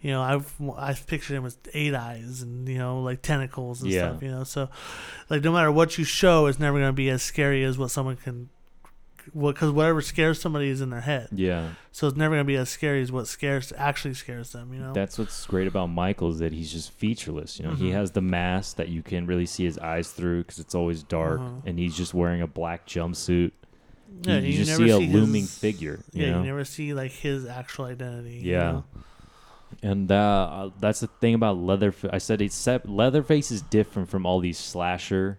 you know, I've I've pictured him with eight eyes, and you know, like tentacles and Yeah. stuff. You know, so like no matter what you show, it's never gonna be as scary as what someone can. What because whatever scares somebody is in their head, Yeah. so it's never gonna be as scary as what scares actually scares them. You know. That's what's great about Michael is that he's just featureless. You know, he Mhm. has the mask that you can really see his eyes through because it's always dark, Uh-huh. and he's just wearing a black jumpsuit. yeah, you, you just see a his- looming figure. You yeah, know? you never see like his actual identity. you Yeah. know? And uh, that's the thing about Leatherface. I said it's set, Leatherface is different from all these slasher,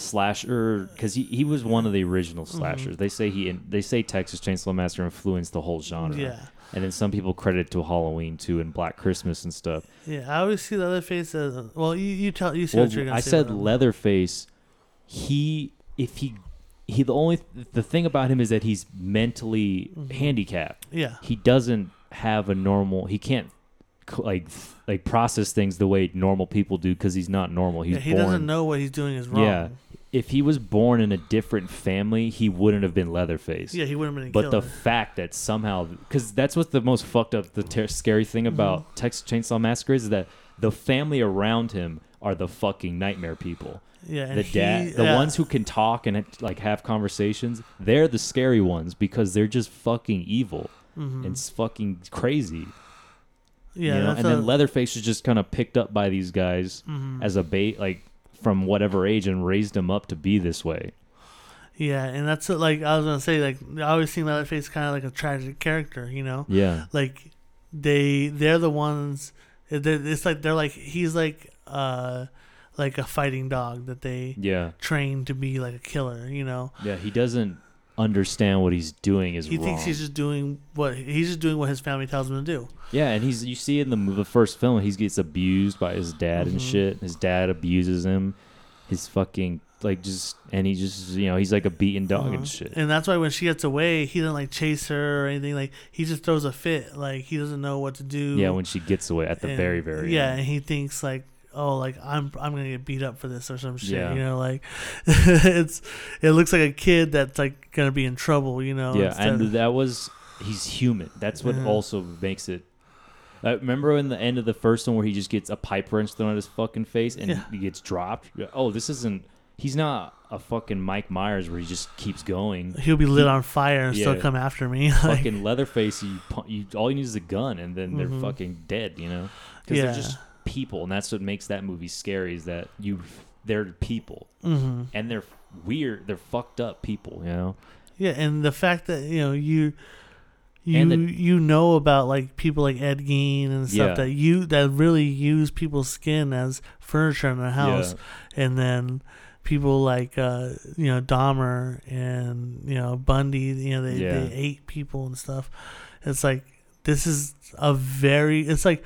slasher, because he, he was one of the original Mm-hmm. slashers. They say he they say Texas Chainsaw Massacre influenced the whole genre. Yeah. And then some people credit it to Halloween too and Black Christmas and stuff. Yeah, I always see Leatherface as well. You you tell you see Well, what you're gonna I say. said. Leatherface. He if he he the only the thing about him is that he's mentally Mhm. handicapped. Yeah, he doesn't have a normal he can't like like process things the way normal people do because he's not normal he's yeah he born doesn't know what he's doing is wrong. Yeah. if he was born in a different family he wouldn't have been leatherface yeah, he wouldn't have been but the fact that somehow because that's what's the most fucked up the ter- scary thing Mm-hmm. about texas chainsaw massacre is that the family around him are the fucking nightmare people yeah, the dad he- the yeah. ones who can talk and like have conversations they're the scary ones because they're just fucking evil Mhm. and fucking crazy yeah, you know? and a- then Leatherface was just kind of picked up by these guys mhm. as a bait, like from whatever age, and raised him up to be this way. yeah, and that's what, like I was gonna say. Like I always seen Leatherface kind of like a tragic character. You know, Yeah, like they they're the ones. they're- It's like they're like he's like uh like a fighting dog that they yeah, train to be like a killer. You know, yeah. He doesn't understand what he's doing is he wrong. thinks he's just doing what he's just doing what his family tells him to do. yeah, and he's you see in the the first film, he gets abused by his dad and Mhm. shit. His dad abuses him. His fucking like just and he just you know he's like a beaten dog Uh-huh. and shit. And that's why when she gets away, he doesn't like chase her or anything. Like he just throws a fit. Like he doesn't know what to do. Yeah, when she gets away at the And- very very yeah, end. and he thinks like, oh, like I'm I'm gonna get beat up for this or some shit. Yeah. You know, like it's it looks like a kid that's like gonna be in trouble. You know. yeah, and of- that was he's human. That's what Uh-huh. also makes it. Uh, remember in the end of the first one where he just gets a pipe wrench thrown at his fucking face and Yeah. he gets dropped. Oh, this isn't. He's not a fucking Mike Myers where he just keeps going. he'll be lit on fire and still come after me. like, fucking Leatherface, you, you all you need is a gun and then they're Mhm. fucking dead. You know, because Yeah. they're just people, and that's what makes that movie scary. Is that you they're people hmm and they're weird. They're fucked up people. You know. Yeah, and the fact that you know you. You the- you know about like people like Ed Gein and stuff Yeah. that you that really use people's skin as furniture in their house. and then people like uh, you know Dahmer and you know Bundy, you know they, Yeah. they ate people and stuff. It's like this is a very it's like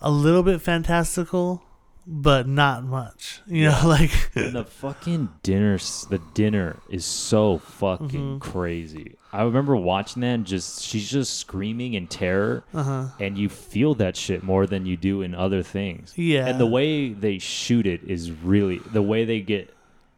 a little bit fantastical, but not much. You know, like the fucking dinner the dinner is so fucking Mhm. crazy. I remember watching that and just she's just screaming in terror uh huh and you feel that shit more than you do in other things. Yeah, and the way they shoot it is really the way they get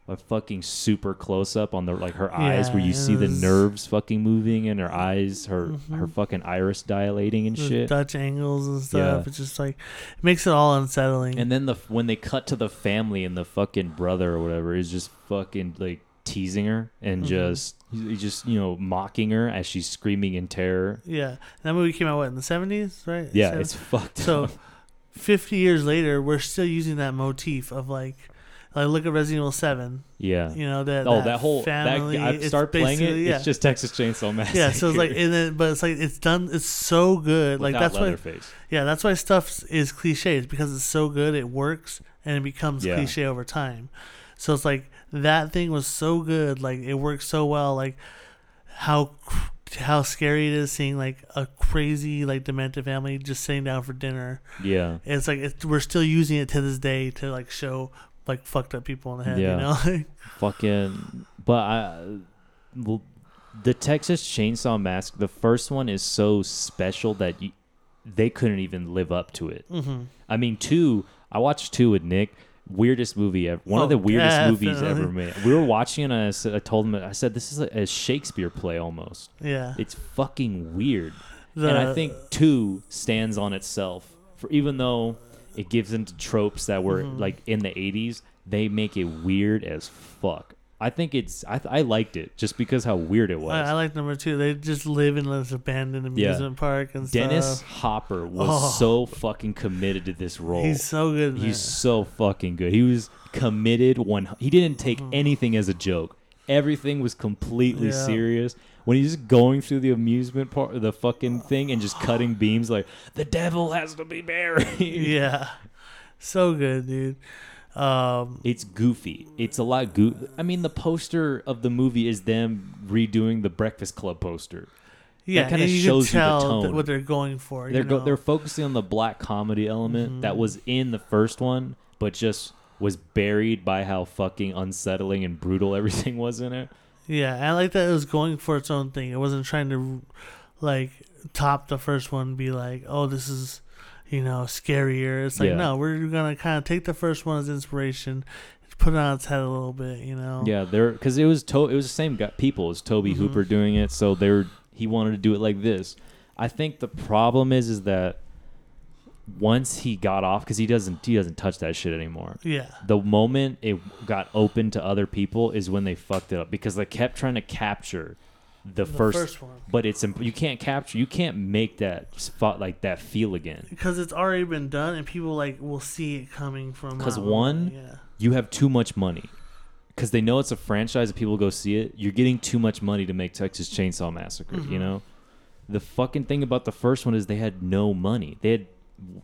a fucking super close up on the like her eyes where you see the nerves fucking moving and her eyes her her Mhm. fucking iris dilating and the shit Dutch angles and stuff. Yeah. It's just like it makes it all unsettling. And then the when they cut to the family and the fucking brother or whatever is just fucking like teasing her and Mhm. just just you know mocking her as she's screaming in terror. yeah, that movie came out what in the seventies, right? Yeah, Seven- it's fucked So, up. 50 years later, we're still using that motif of like, like look at Resident Evil 7. Yeah. You know, that, oh, that, whole family. that I start playing it. Yeah. It's just Texas Chainsaw Massacre. yeah, so it's like, and then, but it's like, it's done, it's so good. Like, Without that's why, yeah, that's why stuff is cliche. It's because it's so good, it works, and it becomes Yeah. cliche over time. So it's like, that thing was so good. Like, it works so well. Like, how. How scary it is seeing like a crazy like demented family just sitting down for dinner Yeah. it's like it's, we're still using it to this day to like show like fucked up people in the head. Yeah. You know, Fucking. But I. well, the Texas Chainsaw Mask, the first one is so special that you, they couldn't even live up to it. Mm-hmm. I mean, two. I watched two with Nick. Weirdest movie ever. One of the Oh, weirdest movies ever made. We were watching it and I, said, I told him, I said, this is a, a Shakespeare play almost. Yeah. It's fucking weird. The, and I think two stands on itself. For even though it gives into tropes that were Mhm. like in the '80s, they make it weird as fuck. I think it's I, I liked it just because how weird it was. I, I like number two. They just live in this abandoned Yeah. amusement park and stuff. Dennis stuff. Hopper was Oh. so fucking committed to this role. He's so good. He's it. so fucking good. He was committed when he didn't take Mhm. anything as a joke. Everything was completely Yeah. serious. When he's just going through the amusement part, of the fucking thing, and just cutting beams like the devil has to be buried. yeah, so good, dude. Um, It's goofy. It's a lot goofy. I mean, the poster of the movie is them redoing the Breakfast Club poster. yeah, kinda shows can you the tone. what they're going for. They're you go, they're focusing on the black comedy element that Mhm. was in the first one, but just was buried by how fucking unsettling and brutal everything was in it. Yeah, I like that it was going for its own thing. It wasn't trying to like top the first one, and be like, oh, this is you know scarier. It's like Yeah. no, we're gonna kind of take the first one as inspiration, put it on its head a little bit. You know. Yeah, they're because it was to- it was the same guy, people. It was Tobe Mhm. Hooper doing it, so they were he wanted to do it like this. I think the problem is is that once he got off because he doesn't he doesn't touch that shit anymore. Yeah. The moment it got open to other people is when they fucked it up because they kept trying to capture the, The first, first one. but it's imp- you can't capture you can't make that spot like that feel again. Because it's already been done, and people like will see it coming from because one, yeah, you have too much money because they know it's a franchise and people go see it. You're getting too much money to make Texas Chainsaw Massacre. You Mhm. know, the fucking thing about the first one is they had no money. They had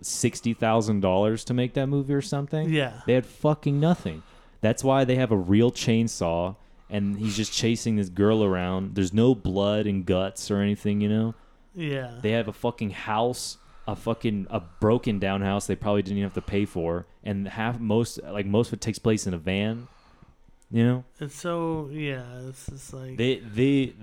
sixty thousand dollars to make that movie or something. yeah, They had fucking nothing. That's why they have a real chainsaw and he's just chasing this girl around. There's no blood and guts or anything. You know, yeah. they have a fucking house. A fucking a broken down house they probably didn't even have to pay for, and half most like most of it takes place in a van. You know, it's so yeah. It's just like they they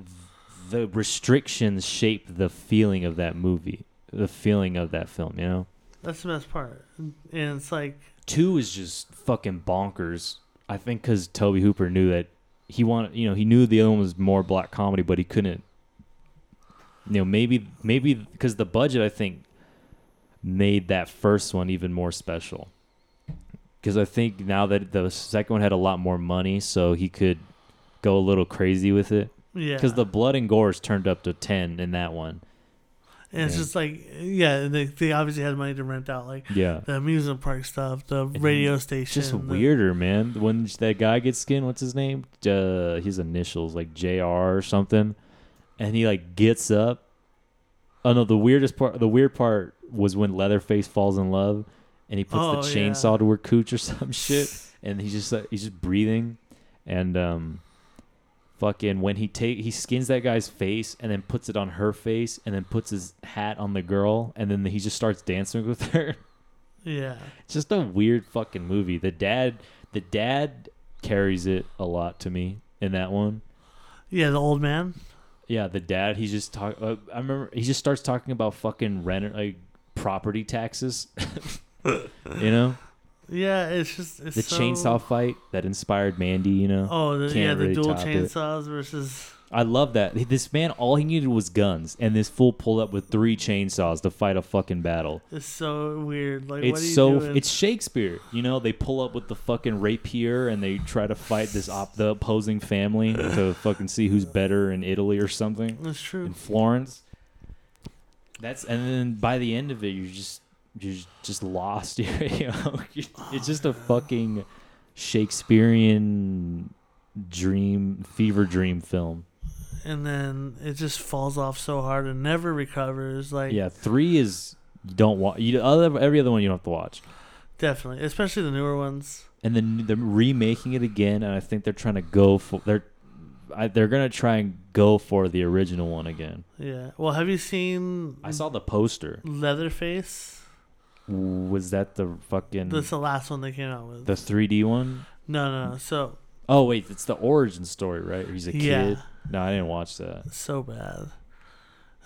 the restrictions shape the feeling of that movie, the feeling of that film. You know, that's the best part, and it's like two is just fucking bonkers. I think because Tobe Hooper knew that he wanted, you know, he knew the other one was more black comedy, but he couldn't. You know, maybe maybe because the budget, I think, made that first one even more special. Because I think now that the second one had a lot more money, so he could go a little crazy with it. yeah. Because the blood and gore is turned up to ten in that one. And it's yeah. just like yeah. They they obviously had money to rent out like Yeah. the amusement park stuff, the And radio It's station. just the- weirder, man. When that guy gets skinned, what's his name? Uh, his initials like Jr. or something, and he like gets up. Oh no, the weirdest part. The weird part was when Leatherface falls in love, and he puts Oh, the yeah. chainsaw to her cooch or some shit, and he's just like, he's just breathing, and um, fucking when he take he skins that guy's face and then puts it on her face and then puts his hat on the girl and then he just starts dancing with her. Yeah. It's just a weird fucking movie. The dad, the dad carries it a lot to me in that one. Yeah, the old man. Yeah, the dad. He's just talk. Uh, I remember he just starts talking about fucking rent, like property taxes. you know, Yeah, it's just it's the so- chainsaw fight that inspired Mandy. You know, Oh, the, yeah, the really dual top it. chainsaws versus. I love that. This man, all he needed was guns, and this fool pulled up with three chainsaws to fight a fucking battle. It's so weird. Like, what it's so doing? it's Shakespeare. You know, they pull up with the fucking rapier and they try to fight this op the opposing family to fucking see who's better in Italy or something That's true. in Florence. That's and then by the end of it, you're just you're just lost. you know, it's just a fucking Shakespearean dream fever dream film. And then it just falls off so hard and never recovers. Like, Yeah, three is you don't watch. You other every other one you don't have to watch. definitely, especially the newer ones. and then they're remaking it again, and I think they're trying to go for they're I, they're gonna try and go for the original one again. Yeah. Well, have you seen I saw the poster. Leatherface? Was that the fucking That's the last one they came out with. the 3D one? no, no. So Oh wait, it's the origin story, right? He's a Yeah. kid. No, I didn't watch that. So bad.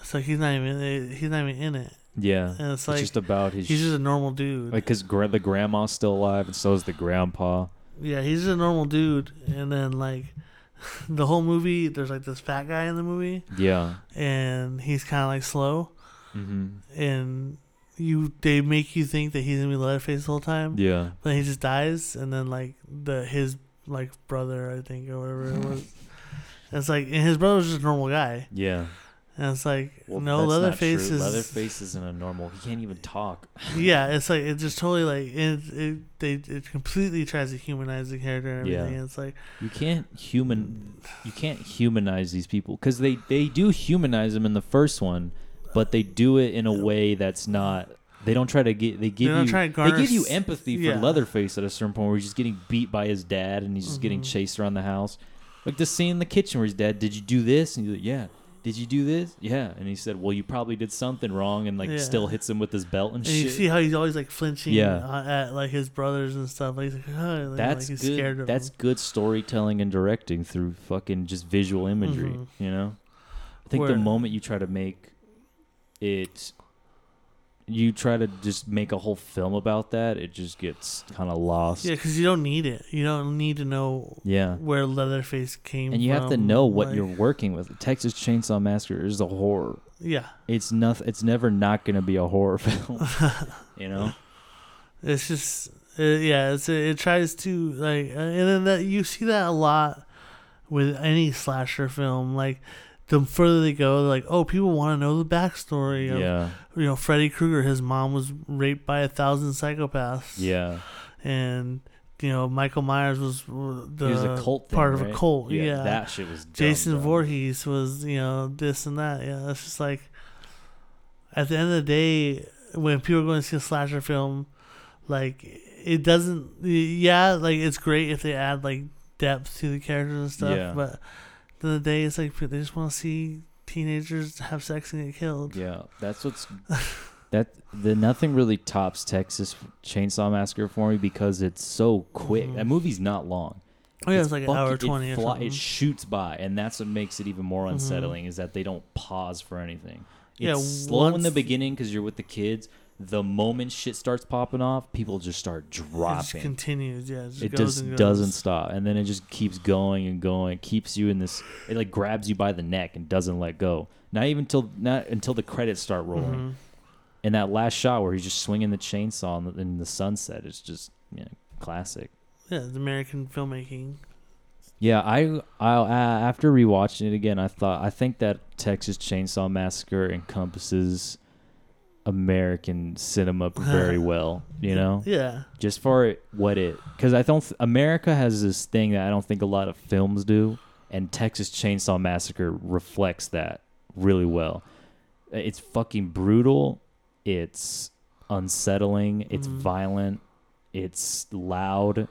It's like he's not even he's not even in it, Yeah, and it's it's like just about his. he's just a normal dude. like because gra- the grandma's still alive, and so is the grandpa. yeah, he's just a normal dude, and then like the whole movie, there's like this fat guy in the movie, Yeah. and he's kind of like slow, Mm-hmm. and you they make you think that he's gonna be Leatherface the whole time, Yeah. but he just dies, and then like the his like brother, I think, or whatever it was. It's like, and his brother's just a normal guy, Yeah. and it's like, Well, no, Leatherface is Leatherface isn't a normal. He can't even talk. yeah, it's like it just totally like it. It they it completely tries to humanize the character and Yeah. everything. It's like You can't human. You can't humanize these people because they they do humanize them in the first one, but they do it in a way that's not. They don't try to get. They give They're not you. trying to They garner give you s- empathy for yeah. Leatherface at a certain point where he's just getting beat by his dad and he's just getting Mhm. chased around the house. Like the scene in the kitchen where his dad, did you do this? And he's like, yeah. Did you do this? Yeah. And he said, well, you probably did something wrong, and like Yeah. still hits him with his belt and, and you shit. see how he's always like flinching Yeah. uh, at like his brothers and stuff. Like, he's like, oh, like, that's like he's good. scared of That's them. good storytelling and directing through fucking just visual imagery. Mhm. You know, I think Where- the moment you try to make it, you try to just make a whole film about that, it just gets kind of lost. Yeah, because you don't need it. You don't need to know Yeah. where Leatherface came. From. And you have to know what like- you're working with. Texas Chainsaw Massacre is a horror. Yeah, It's nothing. It's never not going to be a horror film. you know. it's just uh, yeah. It's it tries to like, uh, and then that you see that a lot with any slasher film. Like the further they go, they're like, oh, people want to know the backstory. Of, Yeah. you know, Freddy Krueger, his mom was raped by a thousand psychopaths. Yeah. And, you know, Michael Myers was the He was thing, part of right? a cult. Yeah. That shit was. dumb, Jason dumb. Voorhees was, you know, this and that. Yeah, it's just like, at the end of the day, when people are going to see a slasher film, like, it doesn't, yeah, like, it's great if they add, like, depth to the characters and stuff, Yeah. but the end of the day, it's like, they just want to see teenagers have sex and get killed. Yeah, that's what's that. The nothing really tops Texas Chainsaw Massacre for me because it's so quick. Mhm. That movie's not long. Oh, yeah, it's like an hour 20 it, fly- it shoots by, and that's what makes it even more Mhm. unsettling. Is that they don't pause for anything. It's Yeah, slow in the beginning because you're with the kids. The moment shit starts popping off, people just start dropping. It just continues, yeah. It just, it goes just doesn't stop and then it just keeps going and going it keeps you in this it like grabs you by the neck and doesn't let go not even till not until the credits start rolling Mhm. and that last shot where he's just swinging the chainsaw in the, in the sunset is just you know, classic Yeah, it's American filmmaking. yeah i i uh, after rewatching it again i thought i think that texas chainsaw massacre encompasses american cinema very well you know Yeah. just for it, what it because I don't th- America has this thing that I don't think a lot of films do, and Texas Chainsaw Massacre reflects that really well. It's fucking brutal. It's unsettling. It's Mhm. violent. It's loud.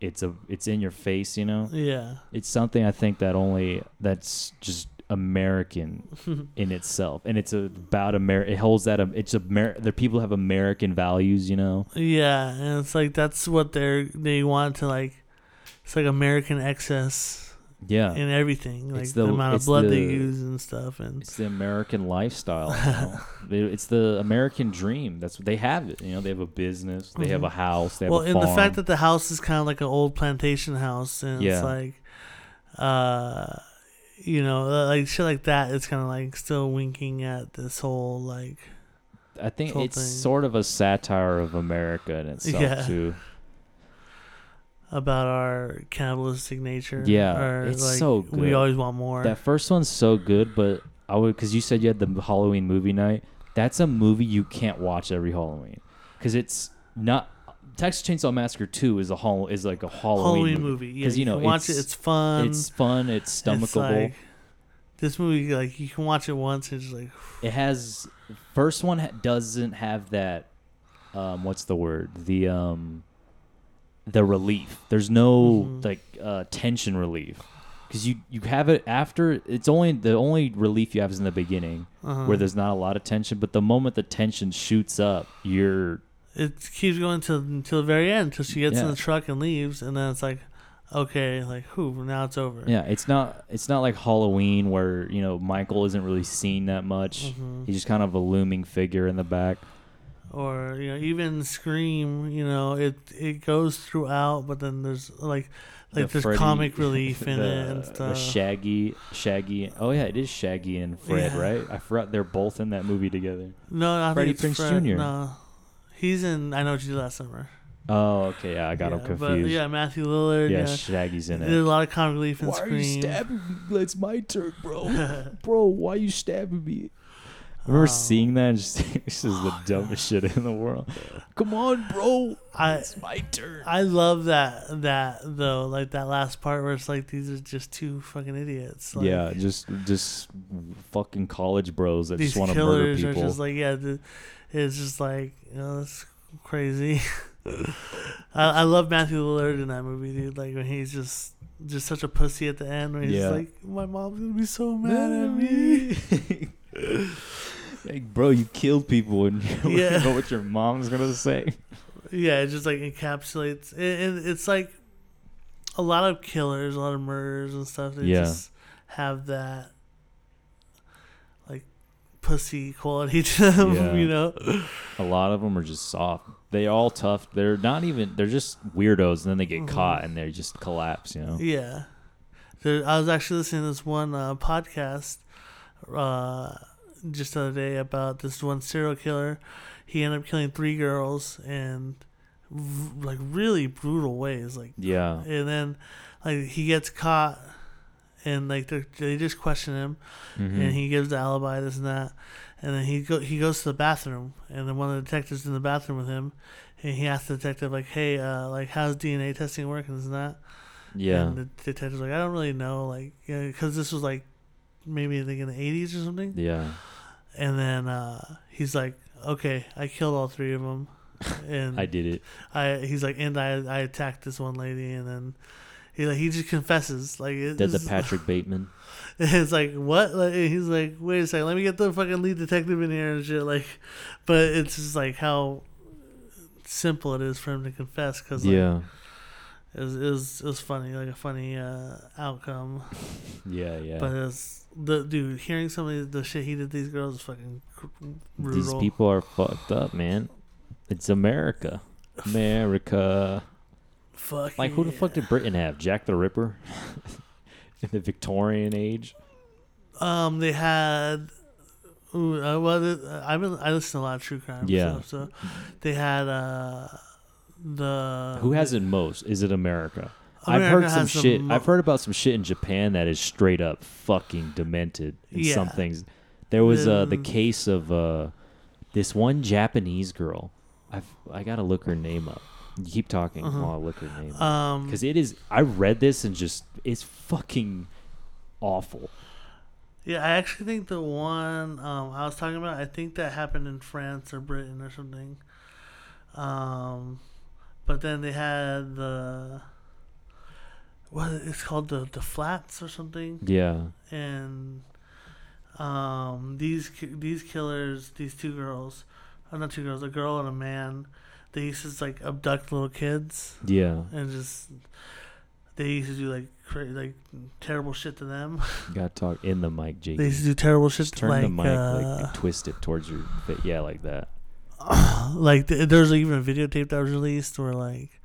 It's a it's in your face. You know. Yeah. It's something I think that only that's just American in itself, and it's about Amer. It holds that um, it's Amer. The people have American values. You know. Yeah, and it's like that's what they're they want to like. It's like American excess Yeah. in everything, like the, the- amount of blood they use and stuff, and It's the American lifestyle. you know? They- it's the American dream. That's what they have. It. You know, they have a business. They have Mhm. a house. They have well, a and farm. the fact that the house is kind of like an old plantation house, and Yeah. it's like, uh, you know, uh, like shit like that. It's kind of like still winking at this whole like, I think it's thing. sort of a satire of America in itself Yeah. too. about our cannibalistic nature. Yeah, or it's like, so We always want more. That first one's so good, but I would because you said you had the Halloween movie night. That's a movie you can't watch every Halloween because it's not. Texas Chainsaw Massacre Two is a hall is like a Halloween, Halloween movie. movie, yeah. You, you know, can watch it. it's- It's fun. It's fun. It's It's stomachable. like- this movie, like you can watch it once and just like, It has first one ha- doesn't have that. Um, what's the word? The um, the relief. There's no Mhm. like uh, tension relief because you you have it after. It's only the only relief you have is in the beginning uh where there's not a lot of tension. But the moment the tension shoots up, you're it keeps going till until the very end until she gets in the truck and leaves, and then it's like, okay, like who? Now it's over. Yeah, it's not it's not like Halloween where you know Michael isn't really seen that much. Mhm. He's just kind of a looming figure in the back. Or you know, even Scream. You know, it it goes throughout, but then there's like like The there's Freddy- comic relief in the, it and the. Shaggy, Shaggy. Oh yeah, it is Shaggy and Fred, Yeah. right? I forgot they're both in that movie together. no, I it's Prinze Fred, Jr.. No, he's in. I know what you did last summer. Oh, okay, yeah, I got yeah, him confused. But yeah, Matthew Lillard. yeah, Yeah, Shaggy's in it. there's a lot of comic relief in Scream. me? It's my turn, bro. bro, why are you stabbing me? I remember Um, seeing that and just this is the dumbest shit in the world. Come on, bro. I It's my turn. I love that that though, like that last part where it's like these are just two fucking idiots. Like, yeah, just just fucking college bros that just want to murder killers are people. just like yeah, the, it's just like you know that's crazy. I, I love Matthew Lillard in that movie, dude. Like when he's just just such a pussy at the end, where he's Yeah. like, "My mom's gonna be so mad at me." like, bro, you killed people and you Yeah. know what your mom's gonna say. Yeah, it just like encapsulates. It, it, it's like a lot of killers, a lot of murders and stuff. They Yeah. just have that pussy quality to them. Yeah. You know. A lot of them are just soft. They all tough. They're not even. They're just weirdos, and then they get Mhm. caught and they just collapse. You know. Yeah. There, I was actually listening to this one uh, podcast uh, just the other day about this one serial killer. He ended up killing three girls in v- like really brutal ways. Like Yeah. and then like he gets caught and like they just question him Mhm. and he gives the alibi this and that and then he go he goes to the bathroom and then one of the detectives in the bathroom with him and he asks the detective like hey uh like how's dna testing working this and that yeah. and the detective's like i don't really know like because this was like maybe I think in the 80s or something yeah. and then uh he's like okay i killed all three of them and I did it. I he's like, and I I attacked this one lady, and then he like he just confesses like it, Did the Patrick Bateman? It's like what? Like, he's like, wait a second, let me get the fucking lead detective in here and shit. Like, but it's just like how simple it is for him to confess because like, yeah. it was, it was it was funny, like a funny uh, outcome. Yeah. Yeah. But it's the dude hearing some of the shit he did to these girls is fucking brutal. These people are fucked up, man. It's America. America. Fuck Like, who the fuck did Britain have? Jack the Ripper? In the Victorian age? Um, they had. Ooh, uh, well, I've been I listen to a lot of true crime Yeah. stuff, so they had uh the Who has it most? Is it America? I've heard some the shit. mo- I've heard about some shit in Japan that is straight up fucking demented. In some things, there was uh, the case of uh, this one Japanese girl. I've I gotta look her name up. You keep talking Uh-huh. while I look her name up um because it is. I read this and just it's fucking awful. yeah I actually think the one um I was talking about I think that happened in France or Britain or something um but then they had the what it's called the the flats or something Yeah, and um, these these killers, these two girls, oh, not two girls, a girl and a man, they used to like abduct little kids yeah. and just they used to do like cra- like terrible shit to them. You gotta talk in the mic, Jake. they used to do terrible shit Just to turn like the mic uh, like twist it towards your face. Yeah, like that. like th- there's even a videotape that was released where like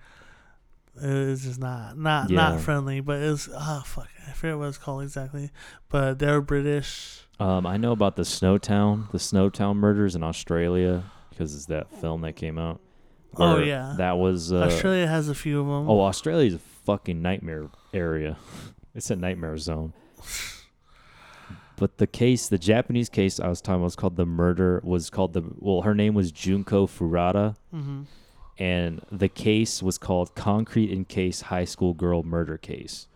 it's just not not Yeah. not friendly, but it's oh fuck I forget what it's called exactly, but they're British. Um, I know about the Snowtown, the Snowtown murders in Australia because it's that film that came out. Oh, yeah. that was. Uh, Australia has a few of them. Oh, Australia's a fucking nightmare area. It's a nightmare zone. But the case, the Japanese case I was talking about, was called the murder. Was called the well, her name was Junko Furuta, hmm and the case was called Concrete Encased High School Girl Murder Case.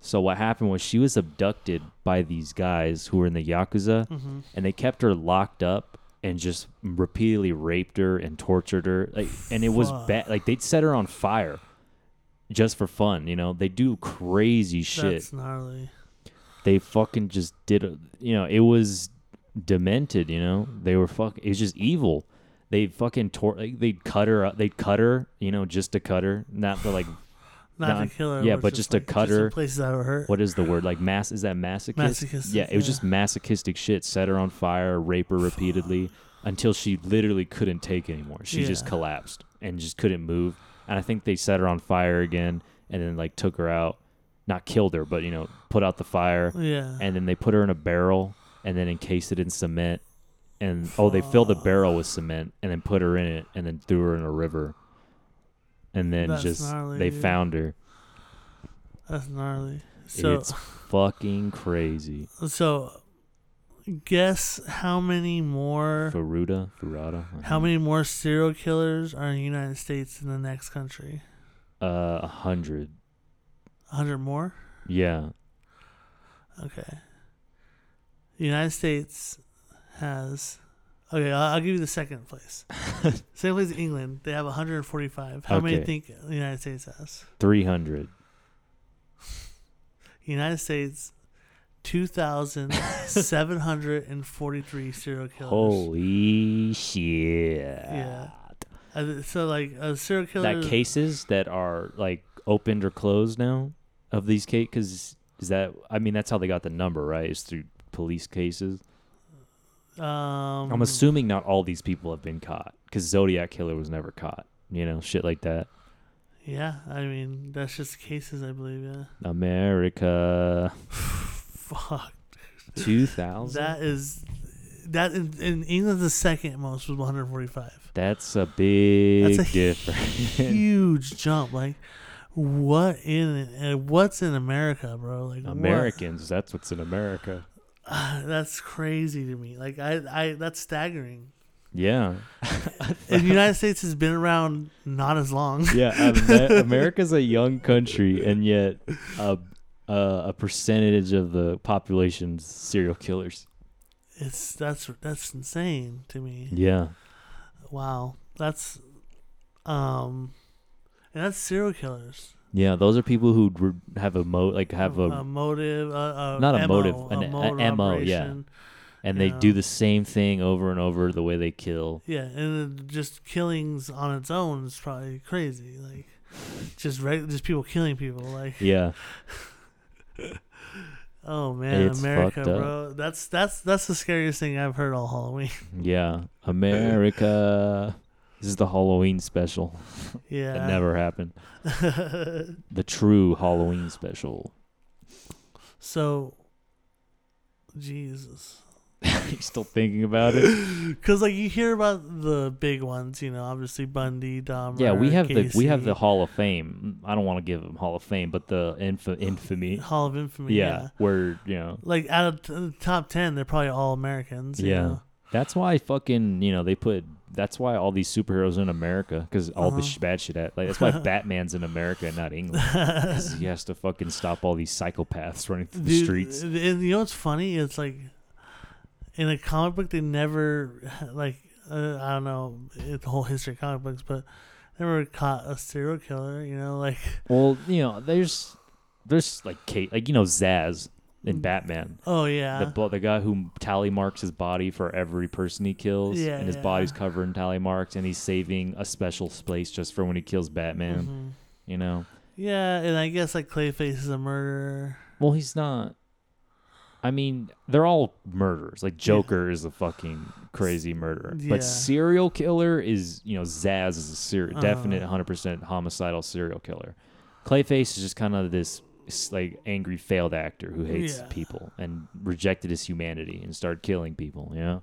So what happened was she was abducted by these guys who were in the yakuza, hmm and they kept her locked up and just repeatedly raped her and tortured her. Like, and it was bad. Like they'd set her on fire just for fun. You know, they do crazy shit. That's gnarly. They fucking just did. A, you know, it was demented. You know, they were fuck. It was just evil. They fucking tore. Like, they'd cut her. up They'd cut her. You know, just to cut her, not to like Not, Not- to kill her. yeah, but just to like, cut in her. places that were hurt. What is the word? Like mass? Is that masochist? Masochistic, Yeah, it was yeah. just masochistic shit. Set her on fire, rape her repeatedly until she literally couldn't take anymore. She just collapsed and just couldn't move. And I think they set her on fire again and then like took her out, not killed her, but you know, put out the fire. Yeah. And then they put her in a barrel and then encased it in cement. And oh, they filled the barrel with cement and then put her in it and then threw her in a river. And then That's just gnarly, they dude. found her. That's gnarly. So it's fucking crazy. so guess how many more Faruda, Farada. I how many more serial killers are in the United States than the next country? Uh, a hundred. A hundred more? Yeah. Okay. The United States has. Okay, I'll, I'll give you the second place. second place is England. They have 145. How many Okay. think the United States has? Three hundred. United States, 2,743 serial killers. Holy shit. Yeah. So, like, a serial killer. That cases that are like opened or closed now of these cases, because is that? I mean, that's how they got the number, right? Is through police cases. Um, I'm assuming not all these people have been caught, because Zodiac killer was never caught. You know, shit like that. Yeah, I mean, that's just cases, I believe, yeah. America, Fuck. two thousand. That is. That in, in England, the second most was 145. That's a big That's a difference. Huge jump. Like, what in uh, what's in America, bro? Like what? Americans, that's what's in America. that's crazy to me. Like I, I that's staggering. Yeah. And the United States has been around not as long. Yeah, America's a young country, and yet a, a a percentage of the population's serial killers. It's that's that's insane to me. Yeah, Wow, that's um, and that's serial killers. Yeah, those are people who re- have a mo like have a, a motive, a, a Not a MO, motive, an- a mode of MO, yeah. operation. and they yeah. do the same thing over and over the way they kill. Yeah, and then just killings on its own is probably crazy. Like, just reg- just people killing people. Like, Yeah, oh man, It's America, fucked up. bro. That's that's that's the scariest thing I've heard all Halloween. yeah, America. This is the Halloween special. yeah, That never happened. The true Halloween special. so, Jesus. you still thinking about it? Because like you hear about the big ones, you know, obviously Bundy, Dahmer. Yeah, we have the we have the Hall of Fame. Mm, I don't want to give them Hall of Fame, but the inf- infamy. Hall of Infamy. Yeah, Yeah, where you know like out of t- the top ten, they're probably all Americans. you Yeah. know? that's why fucking you know they put that's why all these superheroes in America because all the Uh-huh. sh- bad shit. At, like that's why Batman's in America and not England. he has to fucking stop all these psychopaths running through the streets. And you know what's funny? It's like in a comic book, they never like uh, I don't know the whole history of comic books, but never caught a serial killer. You know, like Well, you know, there's there's like Kate, like you know Zsasz in Batman. oh yeah, The, blo- the guy who tally marks his body for every person he kills, Yeah, and his yeah. body's covered in tally marks, and he's saving a special space just for when he kills Batman. Mhm. You know, yeah, and I guess like Clayface is a murderer. well, he's not. I mean, they're all murderers. Like Joker is a fucking crazy murderer, Yeah. but serial killer is you know Zsasz is a ser- Uh-huh. definite 100% homicidal serial killer. Clayface is just kind of this like angry failed actor who hates Yeah. people and rejected his humanity and started killing people. You know.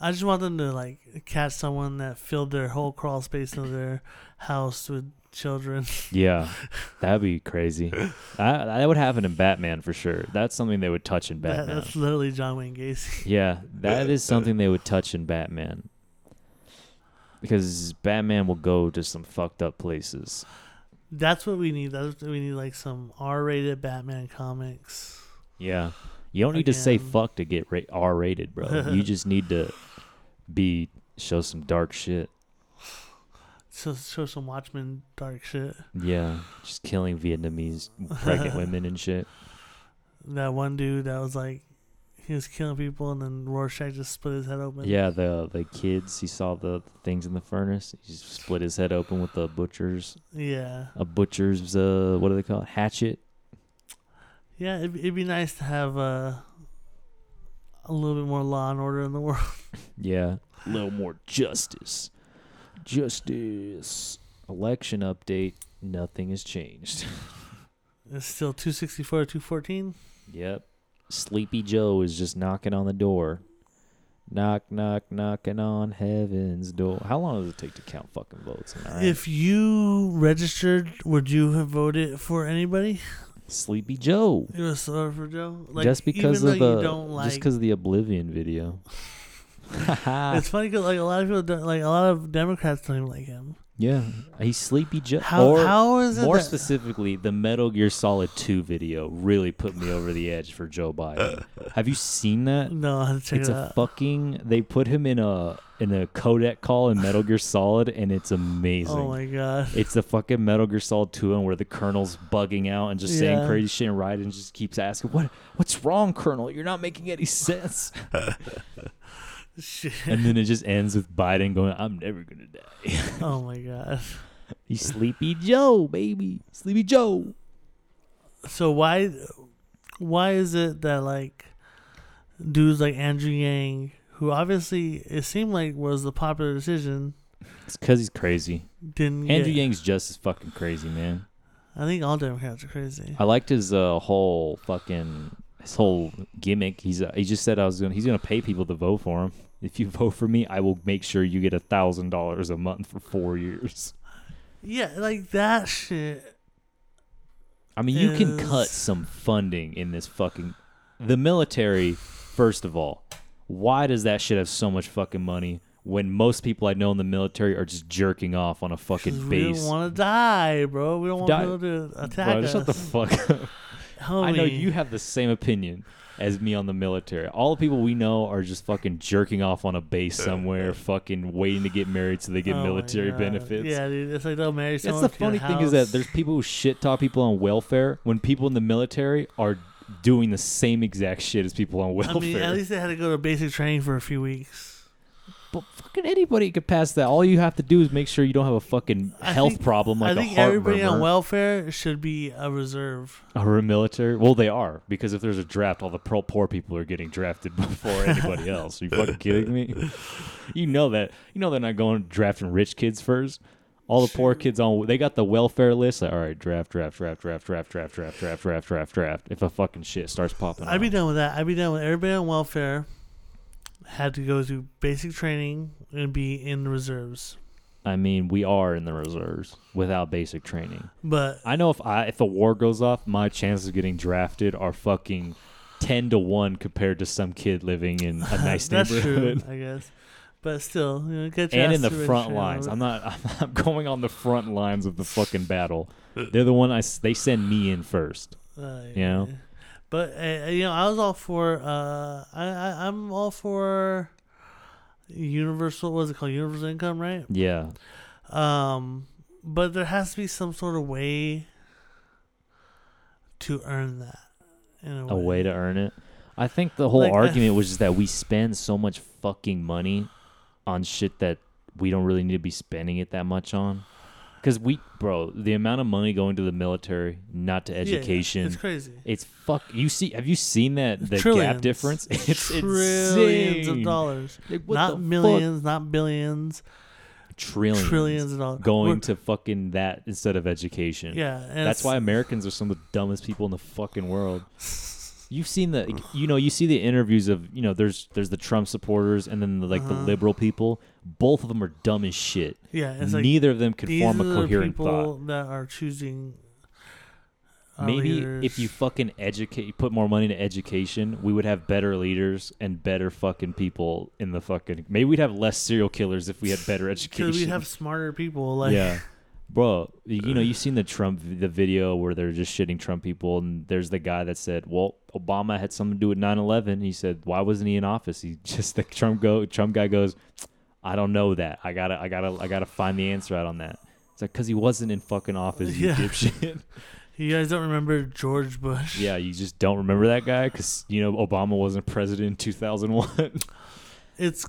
I just want them to like catch someone that filled their whole crawl space of their house with children. Yeah, that'd be crazy. that, that would happen in Batman for sure. That's something they would touch in That- Batman. that's literally John Wayne Gacy. yeah, that is something they would touch in Batman. Because Batman will go to some fucked up places. That's what we need. That's what we need like some R-rated Batman comics. Yeah. You don't need to say fuck to get ra- R rated, bro. you just need to be show some dark shit. So show some Watchmen dark shit. Yeah, just killing Vietnamese pregnant women and shit. That one dude that was like, he was killing people, and then Rorschach just split his head open. Yeah, the the kids. He saw the things in the furnace. He just split his head open with the butcher's Yeah. a butcher's uh what do they call it? Hatchet. Yeah, it'd, it'd be nice to have uh, a little bit more law and order in the world. Yeah, a little more justice. Justice. Election update. Nothing has changed. It's still 264 214. Yep. Sleepy Joe is just knocking on the door. Knock, knock, knocking on heaven's door. How long does it take to count fucking votes? Right? If you registered, would you have voted for anybody? Sleepy Joe. It was for Joe. Like, just because of the you don't like, just because of the Oblivion video. it's funny because like a lot of people, don't, like a lot of Democrats don't even like him. Yeah, he's Sleepy Joe. How or how is it more that- specifically, the Metal Gear Solid 2 video really put me over the edge for Joe Biden. Uh. Have you seen that? No, I have to check it's it a out. fucking. They put him in a in a codec call in Metal Gear Solid, and it's oh amazing. oh my god. It's the fucking Metal Gear Solid 2 and where the Colonel's bugging out and just saying crazy shit, and Raiden just keeps asking, "What? What's wrong, Colonel? You're not making any sense." Shit. and then it just ends with Biden going, "I'm never gonna die." oh my god. He's Sleepy Joe, baby, Sleepy Joe. So why why is it that like dudes like Andrew Yang, who obviously it seemed like was the popular decision, It's because he's crazy. didn't Andrew get, Yang's just as fucking crazy, man. I think all Democrats are crazy. I liked his uh, whole fucking his whole gimmick. He's uh, he just said I was gonna he's gonna pay people to vote for him. If you vote for me, I will make sure you get a thousand dollars a month for four years. Yeah, like that shit. I mean, you can cut some funding in this fucking the military. First of all, why does that shit have so much fucking money when most people I know in the military are just jerking off on a fucking base? we base? don't want to die, bro. We don't want Die- people to attack Bro, us. shut the fuck up. I know you have the same opinion as me on the military. All the people we know are just fucking jerking off on a base somewhere, fucking waiting to get married so they get Oh my military God. benefits. Yeah, dude. It's like they'll marry That's someone. the to get funny thing is that house. there's people who shit talk people on welfare when people in the military are doing the same exact shit as people on welfare. I mean, at least they had to go to basic training for a few weeks. But fucking anybody could pass that. All you have to do is make sure you don't have a fucking I health think- problem like I think a heart everybody on welfare should be a reserve. or a military. Well, they are because if there's a draft, all the pro- poor people are getting drafted before anybody else. Are you fucking kidding me? You know that. You know they're not going drafting rich kids first. All the poor kids on they got the welfare list. Like, all right, draft, draft, draft, draft, draft, draft, draft, draft, draft, draft, draft. If a fucking shit starts popping, I'd be off. done with that. I'd be done with everybody on welfare had to go through basic training and be in the reserves. I mean, we are in the reserves without basic training. But I know if I if a war goes off, my chances of getting drafted are fucking ten to one compared to some kid living in a nice that's neighborhood. true, I guess. But still, you know, get and in the front lines. I'm not. I'm not going on the front lines of the fucking battle. They're the one I. They send me in first. Uh, You know? But uh, you know, I was all for. Uh, I, I I'm all for universal. What's it called? Universal income, right? Yeah. Um, but there has to be some sort of way to earn that. In a, A way to earn it. I think the whole Like, argument was just that we spend so much fucking money on shit that we don't really need to be spending it that much on. Because we, bro, the amount of money going to the military, not to education, it's crazy. It's fuck. You see? Have you seen that the Trillions. gap difference? It's trillions insane. of dollars, Like, not fuck? millions, not billions, Trillions. trillions of dollars going We're- to fucking that instead of education. Yeah, That's why Americans are some of the dumbest people in the fucking world. You've seen the, you know, you see the interviews of, you know, there's there's the Trump supporters and then the, like the Uh-huh. liberal people. Both of them are dumb as shit. Yeah, it's like Neither of them can these form are a the coherent people thought. that are choosing. our Maybe leaders. if you fucking educate, put more money into education, we would have better leaders and better fucking people in the fucking. Maybe we'd have less serial killers if we had better education. because we have smarter people, like yeah, bro. You know, you've seen the Trump the video where they're just shitting Trump people, and there's the guy that said, "Well, Obama had something to do with 9/11." He said, "Why wasn't he in office?" He just the Trump go Trump guy goes, "I don't know that. I gotta I gotta I gotta find the answer out on that." It's like because he wasn't in fucking office, you Yeah. dipshit. You guys don't remember George Bush? Yeah, you just don't remember that guy because you know Obama wasn't president in 2001. It's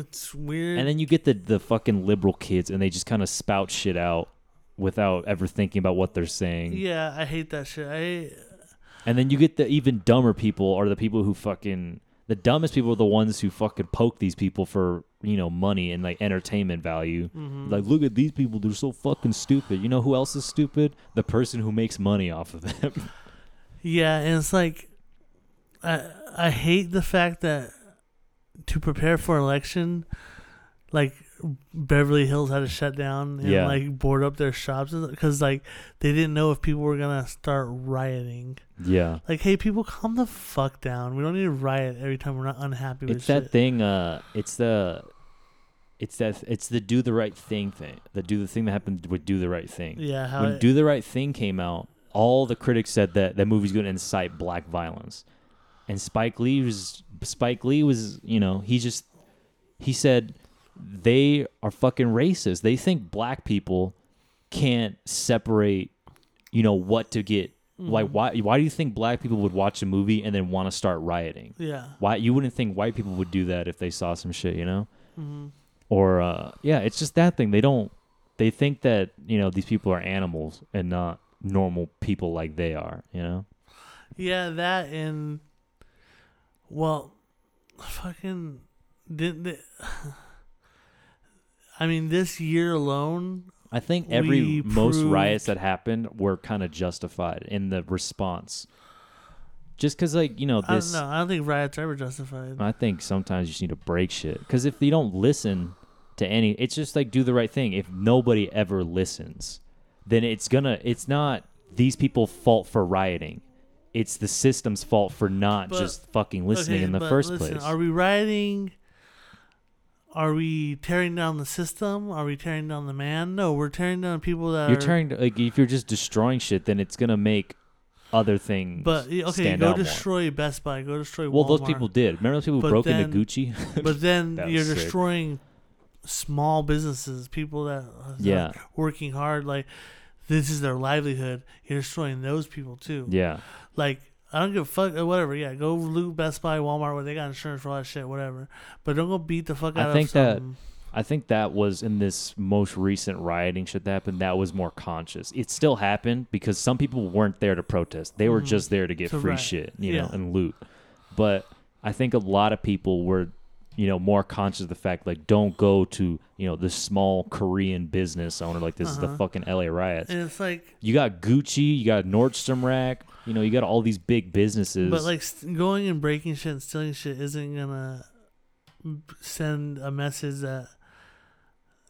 it's weird. and then you get the the fucking liberal kids, and they just kind of spout shit out without ever thinking about what they're saying. yeah, I hate that shit. I And then you get the even dumber people are the people who fucking the dumbest people are the ones who fucking poke these people for you know money and like entertainment value. mhm. Like, look at these people; they're so fucking stupid. You know who else is stupid? The person who makes money off of them. Yeah, and it's like I I hate the fact that to prepare for an election, like Beverly Hills had to shut down and Yeah. like board up their shops because like they didn't know if people were gonna start rioting. yeah, Like, hey, people, calm the fuck down. We don't need to riot every time we're not unhappy with it's that shit. thing. Uh, it's the, it's that it's the do the right thing thing. The do the thing that happened with do the right thing. Yeah, how when it- Do the Right Thing came out, all the critics said that that movie's going to incite black violence, and Spike Lee was Spike Lee was you know he just he said they are fucking racist. They think black people can't separate you know what to get. Like Mhm. why why do you think black people would watch a movie and then want to start rioting? yeah. Why you wouldn't think white people would do that if they saw some shit, you know? hmm or uh, yeah, it's just that thing. They don't. They think that you know these people are animals and not normal people like they are. You know. Yeah, that and well, fucking didn't. They, I mean, this year alone, I think every most proved- riots that happened were kind of justified in the response. Just because, like you know, I don't this. know. I don't think riots are ever justified. I think sometimes you just need to break shit. Because if you don't listen to any, it's just like do the right thing. If nobody ever listens, then it's gonna. It's not these people' fault for rioting. It's the system's fault for not But- just fucking listening Okay, in the first listen, place. Are we rioting? Are we tearing down the system? Are we tearing down the man? No, we're tearing down people that You're are. to, like if you're just destroying shit, then it's gonna make other things. But okay, go out more. destroy Best Buy. Go destroy. Well, those people did. Remember those people But broke then- into Gucci? But then you're sick. destroying small businesses, people that Yeah. working hard. Like this is their livelihood. You're destroying those people too. yeah, Like I don't give a fuck. uh, Whatever. Yeah, go loot Best Buy, Walmart, where they got insurance for all that shit. Whatever. But don't go beat the fuck out. I think of that-. I think that was in this most recent rioting shit that happened. That was more conscious. It still happened because some people weren't there to protest. They were Mhm. just there to get To free riot. shit, you know, and loot. But I think a lot of people were, you know, more conscious of the fact like don't go to you know the small Korean business owner like this is the Uh-huh. fucking LA riots. And it's like, you got Gucci, you got Nordstrom Rack, you know, you got all these big businesses. but like st- going and breaking shit and stealing shit isn't gonna send a message that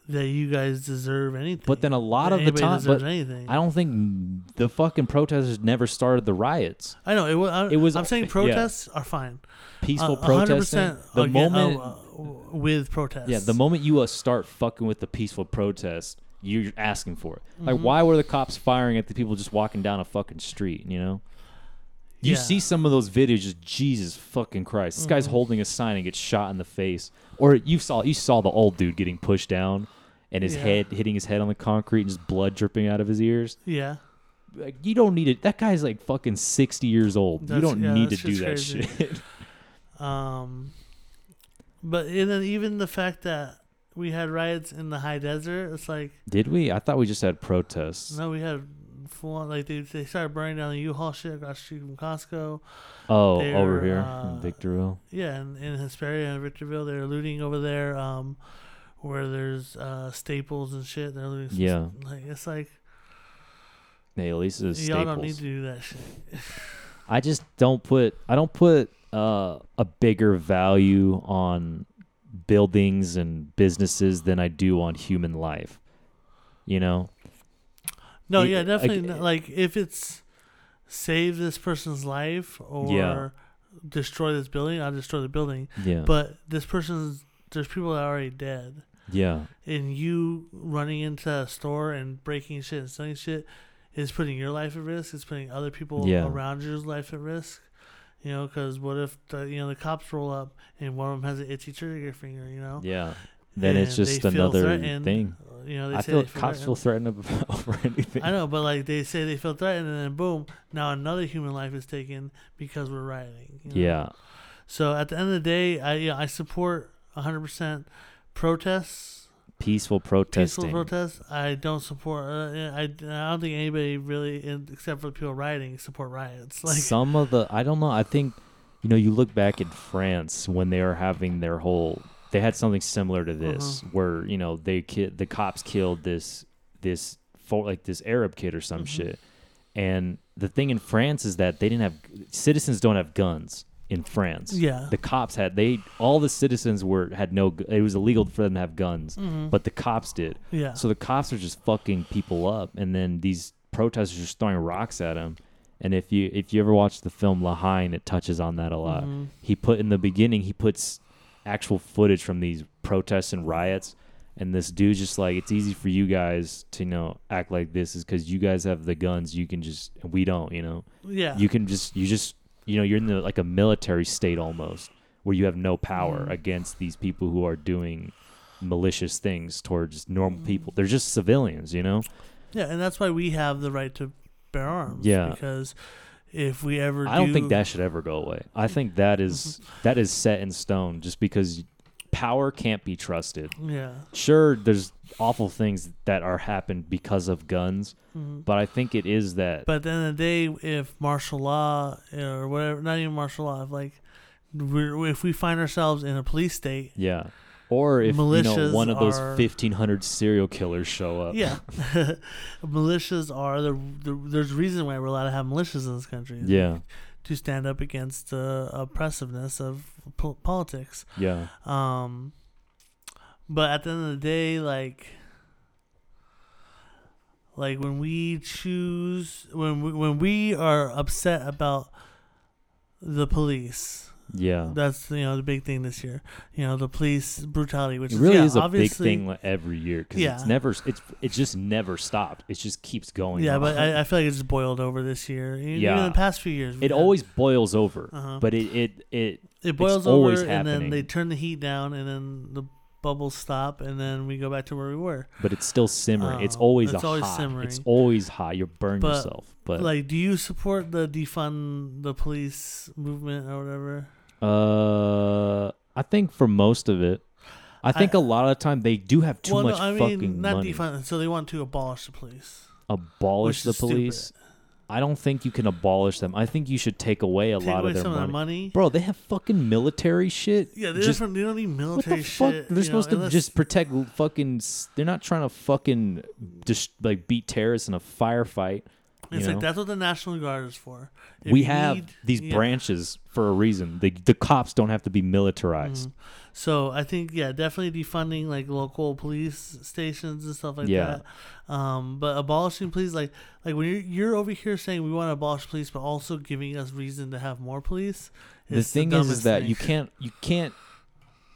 that you guys deserve anything. but then a lot of the time, but anything. I don't think the fucking protesters never started the riots. I know it was. I, It was- I'm saying yeah. protests are fine. Peaceful Uh, protesting. 100% The again- moment, uh, uh, with protests. yeah, the moment you uh, start fucking with the peaceful protest, you're asking for it. Like, Mhm. why were the cops firing at the people just walking down a fucking street? You know. You Yeah. see some of those videos, just Jesus fucking Christ! This guy's Mhm. holding a sign and gets shot in the face. Or you saw you saw the old dude getting pushed down, and his Yeah. head hitting his head on the concrete, and just blood dripping out of his ears. Yeah. Like you don't need it. That guy's like fucking sixty years old. you don't yeah, need to do that crazy. shit. Um, but and then even the fact that we had riots in the high desert, it's like Did we? I thought we just had protests. no, we had full on like they they started burning down the U-Haul shit across the street from Costco. Oh, They're, over here uh, in Victorville. Yeah, and in Hesperia and Victorville, they're looting over there. Um, where there's uh staples and shit. They're some- Yeah. like it's like Hey, at least it's y'all Staples. don't need to do that shit. I just don't put. I don't put uh, a bigger value on buildings and businesses than I do on human life. You know. No, It- yeah, like, definitely. not- like if it's save this person's life or Yeah. destroy this building, I'll destroy the building. Yeah. But this person's there's people that are already dead, yeah. and you running into a store and breaking shit and selling shit is putting your life at risk. It's putting other people Yeah. around you's life at risk. You know, because what if the you know the cops roll up and one of them has an itchy trigger finger? You know, Yeah. then it's just another thing. You know, they I say feel cops feel threatened. over anything. I know, but like they say they feel threatened, and then boom, now another human life is taken because we're rioting. you know? Yeah, So at the end of the day, I yeah, I support 100% protests, peaceful protests. peaceful protests. I don't support. Uh, I, I don't think anybody really, in, except for the people rioting, support riots. Like Some of the I don't know. I think you know you look back in France when they were having their whole. They had something similar to this, Uh-huh. where you know they ki- the cops killed this this like this Arab kid or some Mhm. shit. And the thing in France is that they didn't have citizens don't have guns in France. yeah, The cops had they all the citizens were had no. It was illegal for them to have guns, Mhm. but the cops did. yeah, So the cops are just fucking people up, and then these protesters are just throwing rocks at them. And if you if you ever watch the film La Haine, it touches on that a lot. Mhm. He put in the beginning, he puts actual footage from these protests and riots, and this dude's just like, it's easy for you guys to you know act like this is because you guys have the guns, you can just we don't, you know, yeah, you can just you just you know you're in the like a military state almost where you have no power Mhm. against these people who are doing malicious things towards normal Mm-hmm. people. They're just civilians, you know. yeah, and that's why we have the right to bear arms. Yeah. because if we ever, I don't think that should ever go away. I think that is that is set in stone just because power can't be trusted. Yeah. Sure, there's awful things that are happened because of guns, Mhm. but I think it is that But at the end of the day, if martial law or whatever, not even martial law, if like we're, if we find ourselves in a police state, yeah. Or if you know one of those are- 1500 serial killers show up. yeah, militias are the, the there's a reason why we're allowed to have militias in this country. Yeah. to stand up against the oppressiveness of po- politics. Yeah. Um, but at the end of the day, like, like when we choose, when we, when we are upset about the police, Yeah. that's you know the big thing this year. You know the police brutality, which It really yeah, is a big obviously- thing every year because Yeah. it's never it's it just never stopped. It just keeps going. Yeah, on. but I, I feel like it just boiled over this year. Even Yeah. in the past few years, it had- always boils over. Uh-huh. But it it it it boils over, and then they turn the heat down, and then the bubbles stop, and then we go back to where we were. but it's still simmering. it's Oh, always it's a always hot. simmering. It's always hot. You burn But, yourself. But like, do you support the defund the police movement or whatever? uh, I think for most of it, I think a lot of the time they do have too well, much no, I fucking mean not money. defund. So they want to abolish the police. abolish which the is police. I don't think you can abolish them. I think you should take away a Take lot away of their some money. of their money. Bro, they have fucking military shit. Yeah, they just different. They don't need What military the fuck? shit. They're supposed know, to just protect fucking. They're not trying to fucking just like beat terrorists in a firefight. you It's know? like that's what the National Guard is for. If we have need- these yeah. branches for a reason. The the cops don't have to be militarized. Mhm. So I think yeah, definitely defunding like local police stations and stuff like Yeah. that. Um, but abolishing police, like like when you're, you're over here saying we want to abolish police, but also giving us reason to have more police. The thing is, is that thing. you can't you can't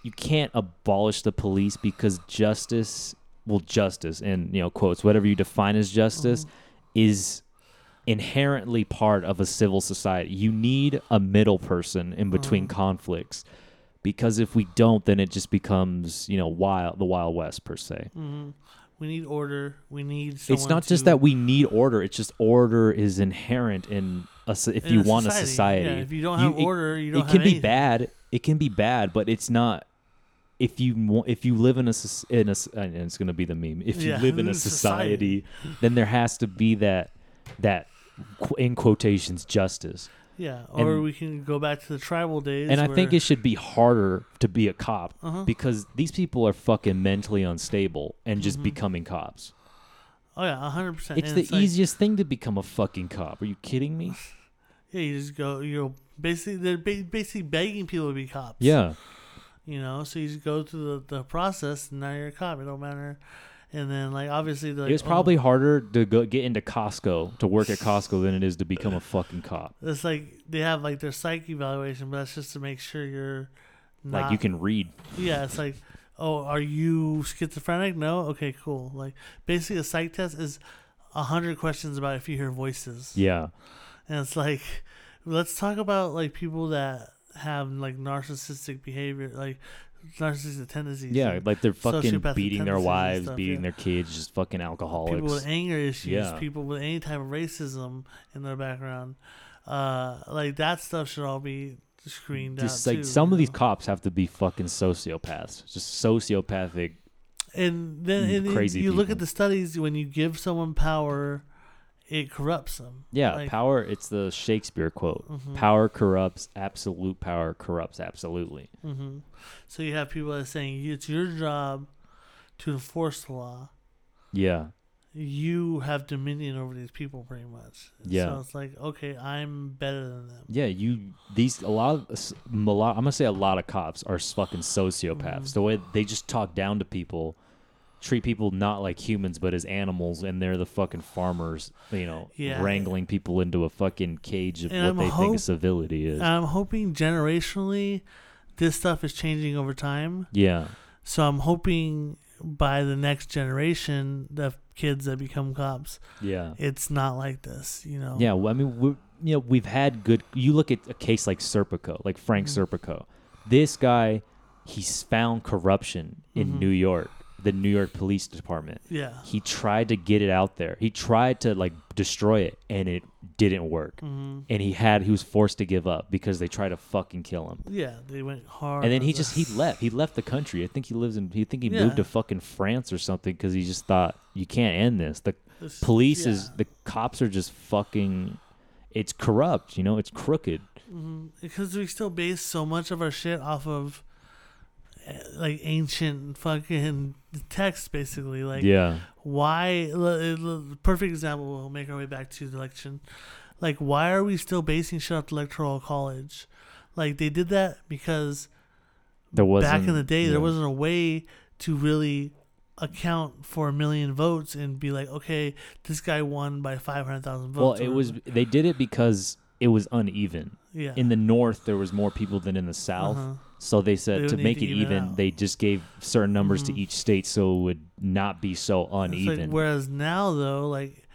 you can't abolish the police because justice, well, justice and you know quotes whatever you define as justice Mhm. is inherently part of a civil society. You need a middle person in between Mhm. conflicts because if we don't then it just becomes, you know, wild the wild west per se. Mhm. We need order. We need. it's not just that we need order, it's just order is inherent in a so- if in you a want society. a society. Yeah, if you don't have it- order, you don't it can be bad. It can be bad, but it's not. If you if you live in a in a and it's gonna be the meme. If you Yeah, live in a society. society, then there has to be that that in quotations justice. Yeah, or and- we can go back to the tribal days. And I think it should be harder to be a cop Uh-huh. because these people are fucking mentally unstable and just Mhm. becoming cops. Oh yeah, hundred percent. It's the easiest thing to become a fucking cop. Are you kidding me? Yeah, you just go. You know, basically they're ba- basically begging people to be cops. Yeah. You know, so you just go through the, the process, and now you're a cop. It don't matter. And then like obviously like, it was oh, probably harder to go get into Costco to work at Costco than it is to become a fucking cop. it's like they have like their psych evaluation, but that's just to make sure you're not. like you can read. Yeah, it's like, oh, are you schizophrenic? No. Okay, cool. Like basically, a psych test is a hundred questions about if you hear voices. Yeah. And it's like, let's talk about like people that have like narcissistic behavior, like narcissistic tendencies. Yeah, like they're fucking beating their wives, stuff, beating yeah. their kids, just fucking alcoholics. people with anger issues, Yeah. people with any type of racism in their background. Uh, like that stuff should all be screened just out. like too, some you of these cops have to be fucking sociopaths, just sociopathic. and then and crazy you look at the studies when you give someone power, it corrupts them. Yeah, Like- power. It's the Shakespeare quote: Mhm. "Power corrupts. Absolute power corrupts absolutely." hmm So you have people that are saying it's your job to enforce the law. Yeah, You have dominion over these people, pretty much. Yeah. So it's like, okay, I'm better than them. yeah. You these a lot of a lot. I'm gonna say a lot of cops are fucking sociopaths. Mhm. The way they just talk down to people, treat people not like humans but as animals, and they're the fucking farmers. You know, Yeah. wrangling people into a fucking cage of And what I'm they think hope- of civility is. I'm hoping generationally, this stuff is changing over time. yeah, So I'm hoping by the next generation, the kids that become cops, yeah. it's not like this. You know. Yeah, well, I mean, we you know, we've had good. You look at a case like Serpico, like Frank Mhm. Serpico. This guy, he's found corruption in Mhm. New York, the New York Police Department. Yeah. He tried to get it out there. He tried to like destroy it, and it didn't work. hmm And he had he was forced to give up because they tried to fucking kill him. Yeah. They went hard. And then he just he left. He left the country. I think he lives in. He think he Yeah. moved to fucking France or something because he just thought you can't end this. The This- police is the cops are just fucking it's corrupt you know it's crooked hmm Because we still base so much of our shit off of like ancient fucking text, basically. Like, yeah why? Perfect example. We'll make our way back to the election. Like, why are we still basing shit off the electoral college? Like, they did that because there wasn't back in the day yeah. there wasn't a way to really account for a million votes and be like, okay, this guy won by five hundred thousand votes. well it was they did it because it was uneven yeah in the north there was more people than in the south Uh-huh. So they They said would to need make to it even even out. they just gave certain numbers to mm-hmm. each state so it would not be so It's like, uneven whereas now though, like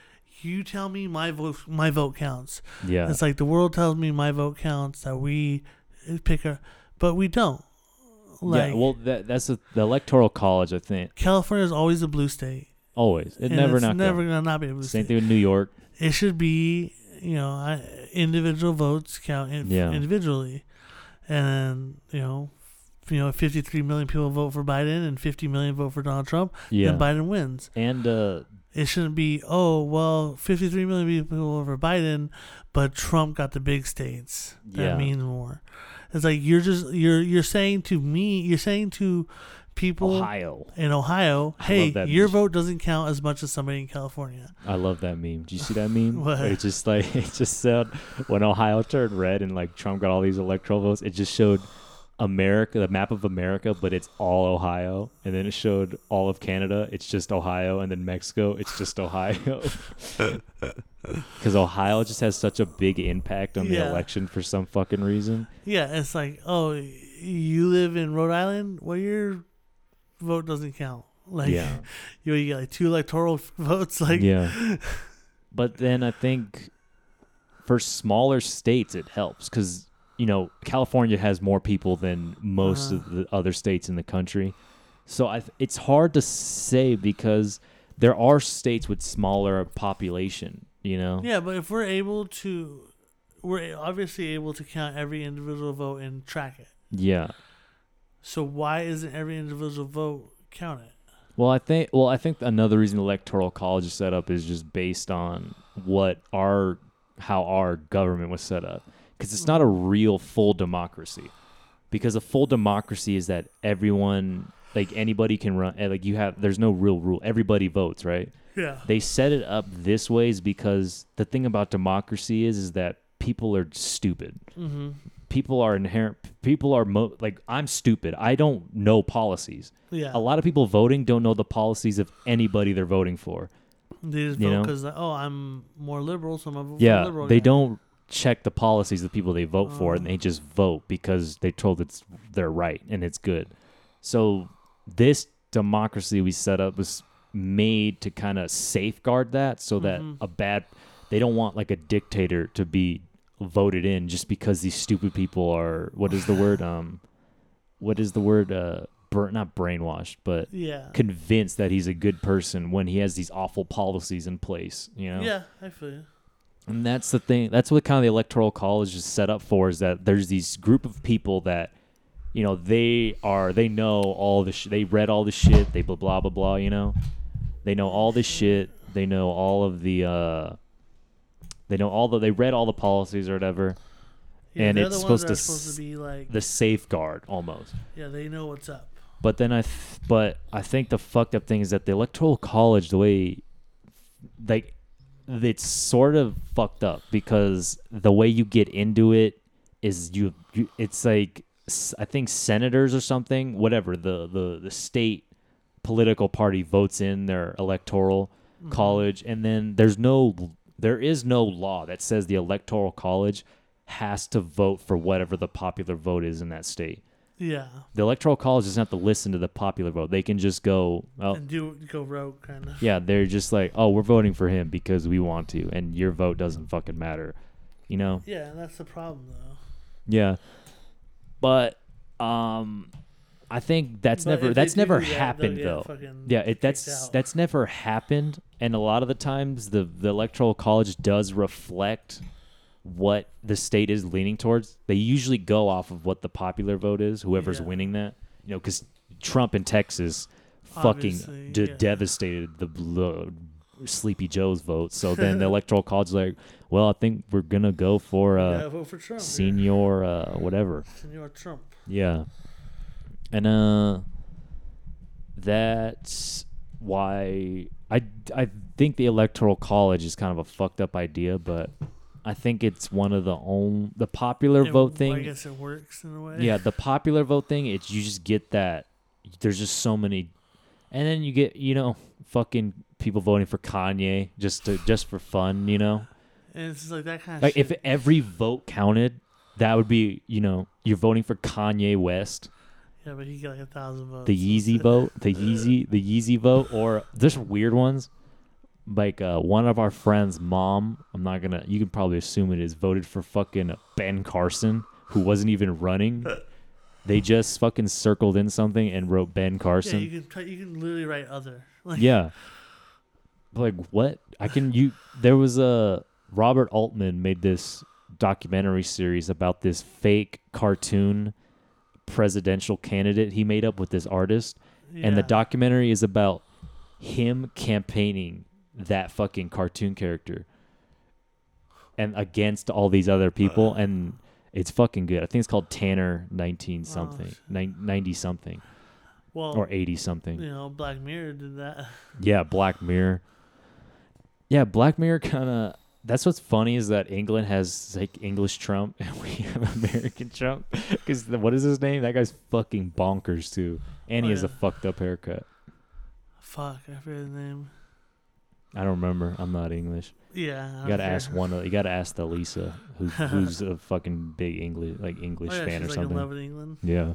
you tell me my vote my vote counts. yeah It's like the world tells me my vote counts that we pick a but we don't. Like yeah well that, that's a, the electoral college i think California is always a blue state. always it and never it's not never gonna not be a blue state. same state. thing with new york It should be, you know, I, individual votes count in, Yeah. individually, and you know, you know, 53 million people vote for Biden and 50 million vote for Donald Trump, yeah then Biden wins. and uh It shouldn't be, oh well, 53 million people vote for Biden, but Trump got the big states. That Yeah. means more. It's like you're just you're you're saying to me, you're saying to people ohio in Ohio, hey, your vis- vote doesn't count as much as somebody in California. I love that meme. Do you see that meme? What? It just like it just said when Ohio turned red and like Trump got all these electoral votes, it just showed America, the map of America, but it's all Ohio, and then it showed all of Canada, it's just Ohio, and then Mexico, it's just Ohio. Because Ohio just has such a big impact on the Yeah. election for some fucking reason. Yeah, it's like, oh, you live in Rhode Island, well, your vote doesn't count. Like, yeah, you, know, you get like two electoral votes. Like, yeah. But then I think for smaller states it helps because you know California has more people than most Uh-huh. of the other states in the country, so I it's hard to say because there are states with smaller population. You know, Yeah, but if we're able to, we're obviously able to count every individual vote and track it. yeah. So why isn't every individual vote counted? Well, I think well, I think another reason the electoral college is set up is just based on what our how our government was set up because it's not a real full democracy. Because a full democracy is that everyone like anybody can run eh, like you have there's no real rule. Everybody votes, right? Yeah. They set it up this ways because the thing about democracy is is that people are stupid. Mm-hmm. People are inherent people are mo- like I'm stupid. I don't know policies Yeah. a lot of people voting don't know the policies of anybody they're voting for. They just you vote because, oh, I'm more liberal, so I'm a Yeah, liberal. they guy. don't check the policies of the people they vote for, and Oh. they just vote because they're told it's they're right and it's good. So this democracy we set up was made to kind of safeguard that, so that Mhm. a bad they don't want like a dictator to be voted in just because these stupid people are what is the word um what is the word? Uh, bur- not brainwashed, but Yeah. convinced that he's a good person when he has these awful policies in place. You know. Yeah, I feel you. And that's the thing. That's what kind of the electoral college is set up for. Is that there's these group of people that, you know, they are they know all the sh- they read all the shit. They blah blah blah blah. You know, they know all the shit. They know all of the. uh They know all the. They read all the policies or whatever. Yeah, And it's supposed to supposed to be like, The safeguard almost. yeah, they know what's up. But then I, th- but I think the fucked up thing is that the electoral college, the way, like, it's sort of fucked up because the way you get into it is you, you it's like I think senators or something, whatever the the the state political party votes in their electoral Mm-hmm. college, and then there's no there is no law that says the electoral college has to vote for whatever the popular vote is in that state Yeah. the electoral college doesn't have to listen to the popular vote. They can just go, oh, And do go rogue, kind of. yeah, they're just like, oh, we're voting for him because we want to, and your vote doesn't fucking matter, you know? Yeah, that's the problem, though. Yeah, but um, I think that's But never that's never that, happened though. Yeah, it that's that's never happened, and a lot of the times the the electoral college does reflect what the state is leaning towards. They usually go off of what the popular vote is, whoever's Yeah. winning that. You know, because Trump in Texas fucking de- yeah. devastated the Sleepy Joe's vote. So then the electoral college is like, well, I think we're gonna go for uh, yeah, vote for Trump. senior uh, whatever. Senor Trump. Yeah. And uh that's why I I think the electoral college is kind of a fucked up idea, but I think it's one of the own the popular It- vote I thing. guess it works in a way. Yeah, the popular vote thing, it's you just get that there's just so many and then you get, you know, fucking people voting for Kanye just to just for fun, you know? And it's just like that kind of Like shit. if every vote counted, that would be, you know, you're voting for Kanye West yeah, but he got like a thousand votes. the Yeezy vote, the Yeezy, the Yeezy vote, or there's weird ones. Like uh, one of our friends' mom, I'm not gonna. You can probably assume it is voted for fucking Ben Carson, who wasn't even running. They just fucking circled in something and wrote Ben Carson. Yeah, you can try, you can literally write other. Like, Yeah. Like what? I can you there was a Robert Altman made this documentary series about this fake cartoon presidential candidate he made up with this artist and the documentary is about him campaigning that fucking cartoon character and against all these other people and it's fucking good. I think it's called Tanner 19 something, shit. 90 something Well, or 80 something. you know, Black Mirror did that. Yeah, Black Mirror. Yeah, Black Mirror kind of. That's what's funny is that England has like English Trump and we have American Trump. Because what is his name? That guy's fucking bonkers too, and he Oh, has a fucked up haircut. Fuck, I forget his name. I don't remember. I'm not English. Yeah. You gotta forget. ask one. Of, you gotta ask the Lisa, who, who's a fucking big English like English Oh, yeah, fan or like something. in love with England. Yeah.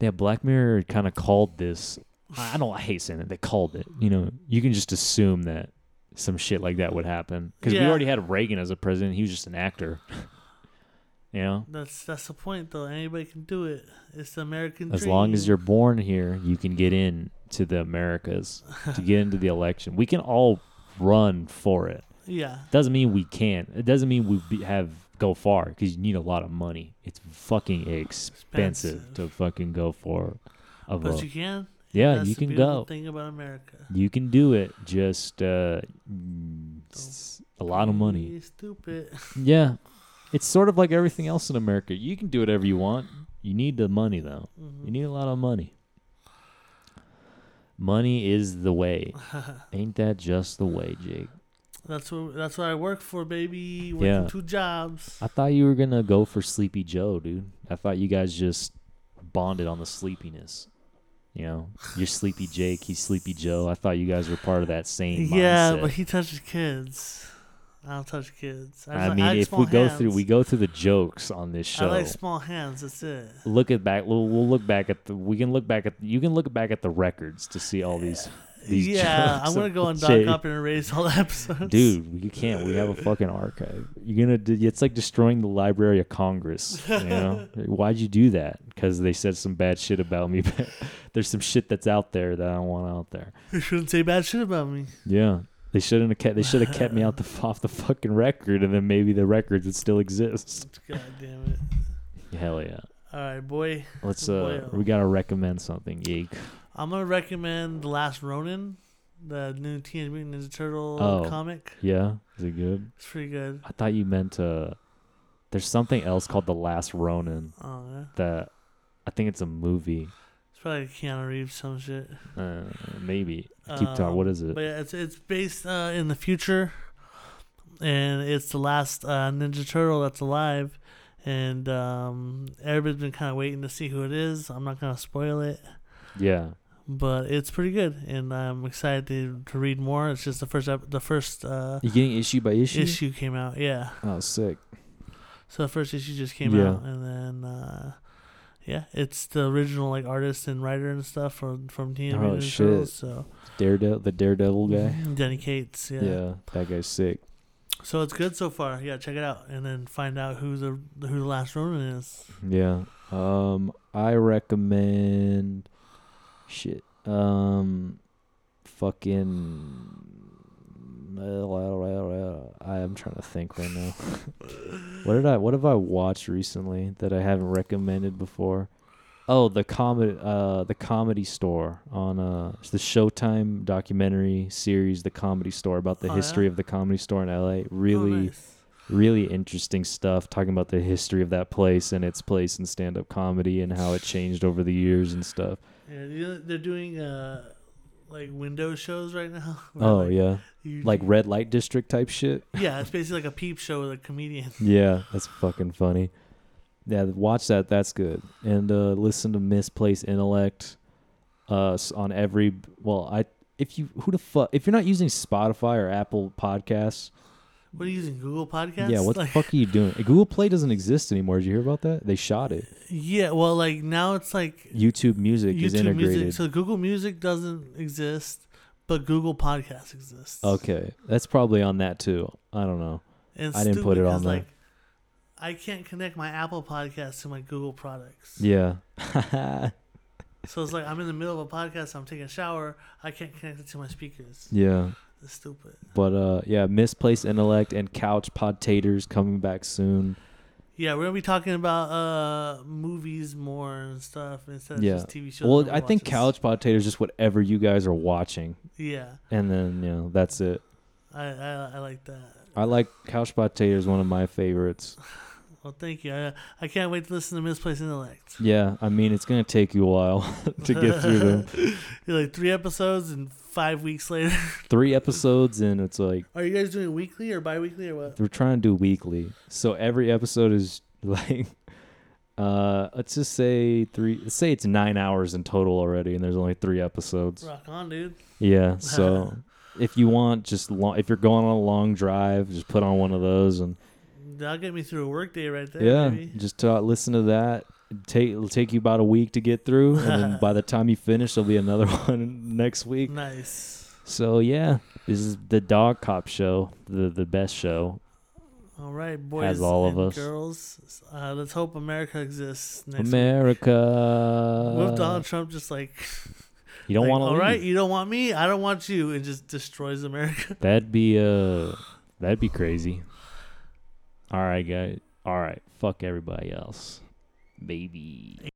Yeah, Black Mirror kind of called this. I don't. I hate saying it. They called it. You know, you can just assume that some shit like that would happen because we already had Reagan as a president. He was just an actor. you know, That's that's the point, though. Anybody can do it. It's the American as dream. long as you're born here, you can get in to the Americas to get into the election. We can all run for it. Yeah. Doesn't mean we can't. It doesn't mean we be, have go far because you need a lot of money. It's fucking expensive, Expensive. to fucking go for a But vote. you can. Yeah, That's you can go. Thing about America. You can do it. Just uh, a lot of money. Stupid. Yeah, it's sort of like everything else in America. You can do whatever you want. You need the money though. Mhm. You need a lot of money. Money is the way. Ain't that just the way, Jake? That's what that's what I work for, baby. Working Yeah. two jobs. I thought you were gonna go for Sleepy Joe, dude. I thought you guys just bonded on the sleepiness. You know, you're Sleepy Jake, he's Sleepy Joe. I thought you guys were part of that same Yeah, mindset. but he touches kids. I don't touch kids. I just mean, like if we go through, we go through the jokes on this show. I like small hands. That's it. look at back. We'll, we'll look back at the. We can look back at. You can look back at the records to see all these these yeah, I'm gonna go on Doc shade. Up and erase all the episodes. Dude, you can't. We have a fucking archive. You're gonna. do- It's like destroying the Library of Congress. You know? Why'd you do that? Because they said some bad shit about me. There's some shit that's out there that I don't want out there. you shouldn't say bad shit about me. Yeah, they shouldn't have kept. They should have kept me out the off the fucking record, and then maybe the records would still exist. God damn it. Hell yeah. All right, boy. Let's. Boy, Uh, oh. we gotta recommend something. Yeek. I'm gonna recommend The Last Ronin, the new Teenage Mutant Ninja Turtle Oh. comic. Yeah, is it good? It's pretty good. I thought you meant uh There's something else called The Last Ronin Oh yeah, that I think it's a movie. it's probably like Keanu Reeves some shit. Uh, maybe. Keep talking. Um, What is it? But yeah, it's it's based uh, in the future, and it's the last uh, Ninja Turtle that's alive, and um, everybody's been kind of waiting to see who it is. I'm not gonna spoil it, Yeah. But it's pretty good, and I'm excited to, to read more. It's just the first ep- the first uh, You getting issue by issue? issue came out, yeah. Oh, sick. So the first issue just came Yeah. out, and then uh, yeah, it's the original like artist and writer and stuff from from Teenage Oh, shit. Turtles. So Daredevil, the Daredevil guy. Donny Cates, Yeah. that guy's sick. So it's good so far. Yeah, check it out, and then find out who the who the last Ronin is. Yeah. Um, I recommend. Shit. Um, fucking. I am trying to think right now. what did I? What have I watched recently that I haven't recommended before? Oh, the comedy, uh, the comedy store on uh, it's the Showtime documentary series, The Comedy Store, about the Oh, history yeah? of the comedy store in LA. Oh, Really, nice. really interesting stuff talking about the history of that place and its place in stand-up comedy and how it changed over the years and stuff. Yeah, they're doing uh like window shows right now. Oh like, yeah, you- like red light district type shit. yeah, it's basically like a peep show with a comedian. Yeah, that's fucking funny. Yeah, watch that. That's good. And uh, listen to Misplaced Intellect uh, on every. Well, I if you who the fuck if you're not using Spotify or Apple Podcasts, What are you using? Google Podcasts? yeah, what like, the fuck are you doing? Google Play doesn't exist anymore. Did you hear about that? They shot it. Yeah, well, like now it's like YouTube Music is integrated. Music. So Google Music doesn't exist, but Google Podcasts exists. Okay, that's probably on that too. I don't know. And I didn't put it on there. Like, I can't connect my Apple Podcast to my Google products. Yeah. So it's like I'm in the middle of a podcast, I'm taking a shower, I can't connect it to my speakers. yeah. It's stupid. But uh yeah, Misplaced Intellect and Couch Podtaters coming back soon. Yeah, we're gonna be talking about uh movies more and stuff instead of Yeah. just TV shows. Well, I think. Couch Podtaters is just whatever you guys are watching. Yeah, And then, you know, that's it. I, I I like that. I like Couch Podtaters, one of my favorites. Well, thank you. I I can't wait to listen to Misplaced Intellect. Yeah, I mean it's gonna take you a while to get through them. You're like three episodes and five weeks later. Three episodes and it's like Are you guys doing weekly or bi-weekly or what? we're trying to do weekly. So every episode is like uh let's just say three let's say it's nine hours in total already and there's only three episodes. Rock on, dude. Yeah. So if you want just long if you're going on a long drive, just put on one of those and That'll get me through a workday right there. yeah, baby. just uh, listen to that. Take it'll take you about a week to get through, and then by the time you finish, there'll be another one next week. Nice. So yeah, this is the Dog Cop show, the the best show. All right, boys Has all of and us. girls. Uh, let's hope America exists next week. America. What if Donald Trump just like, you don't like, want to all right, you don't want me, I don't want you, It just destroys America. That'd be uh, that'd be crazy. All right, guys. All right, fuck everybody else, baby.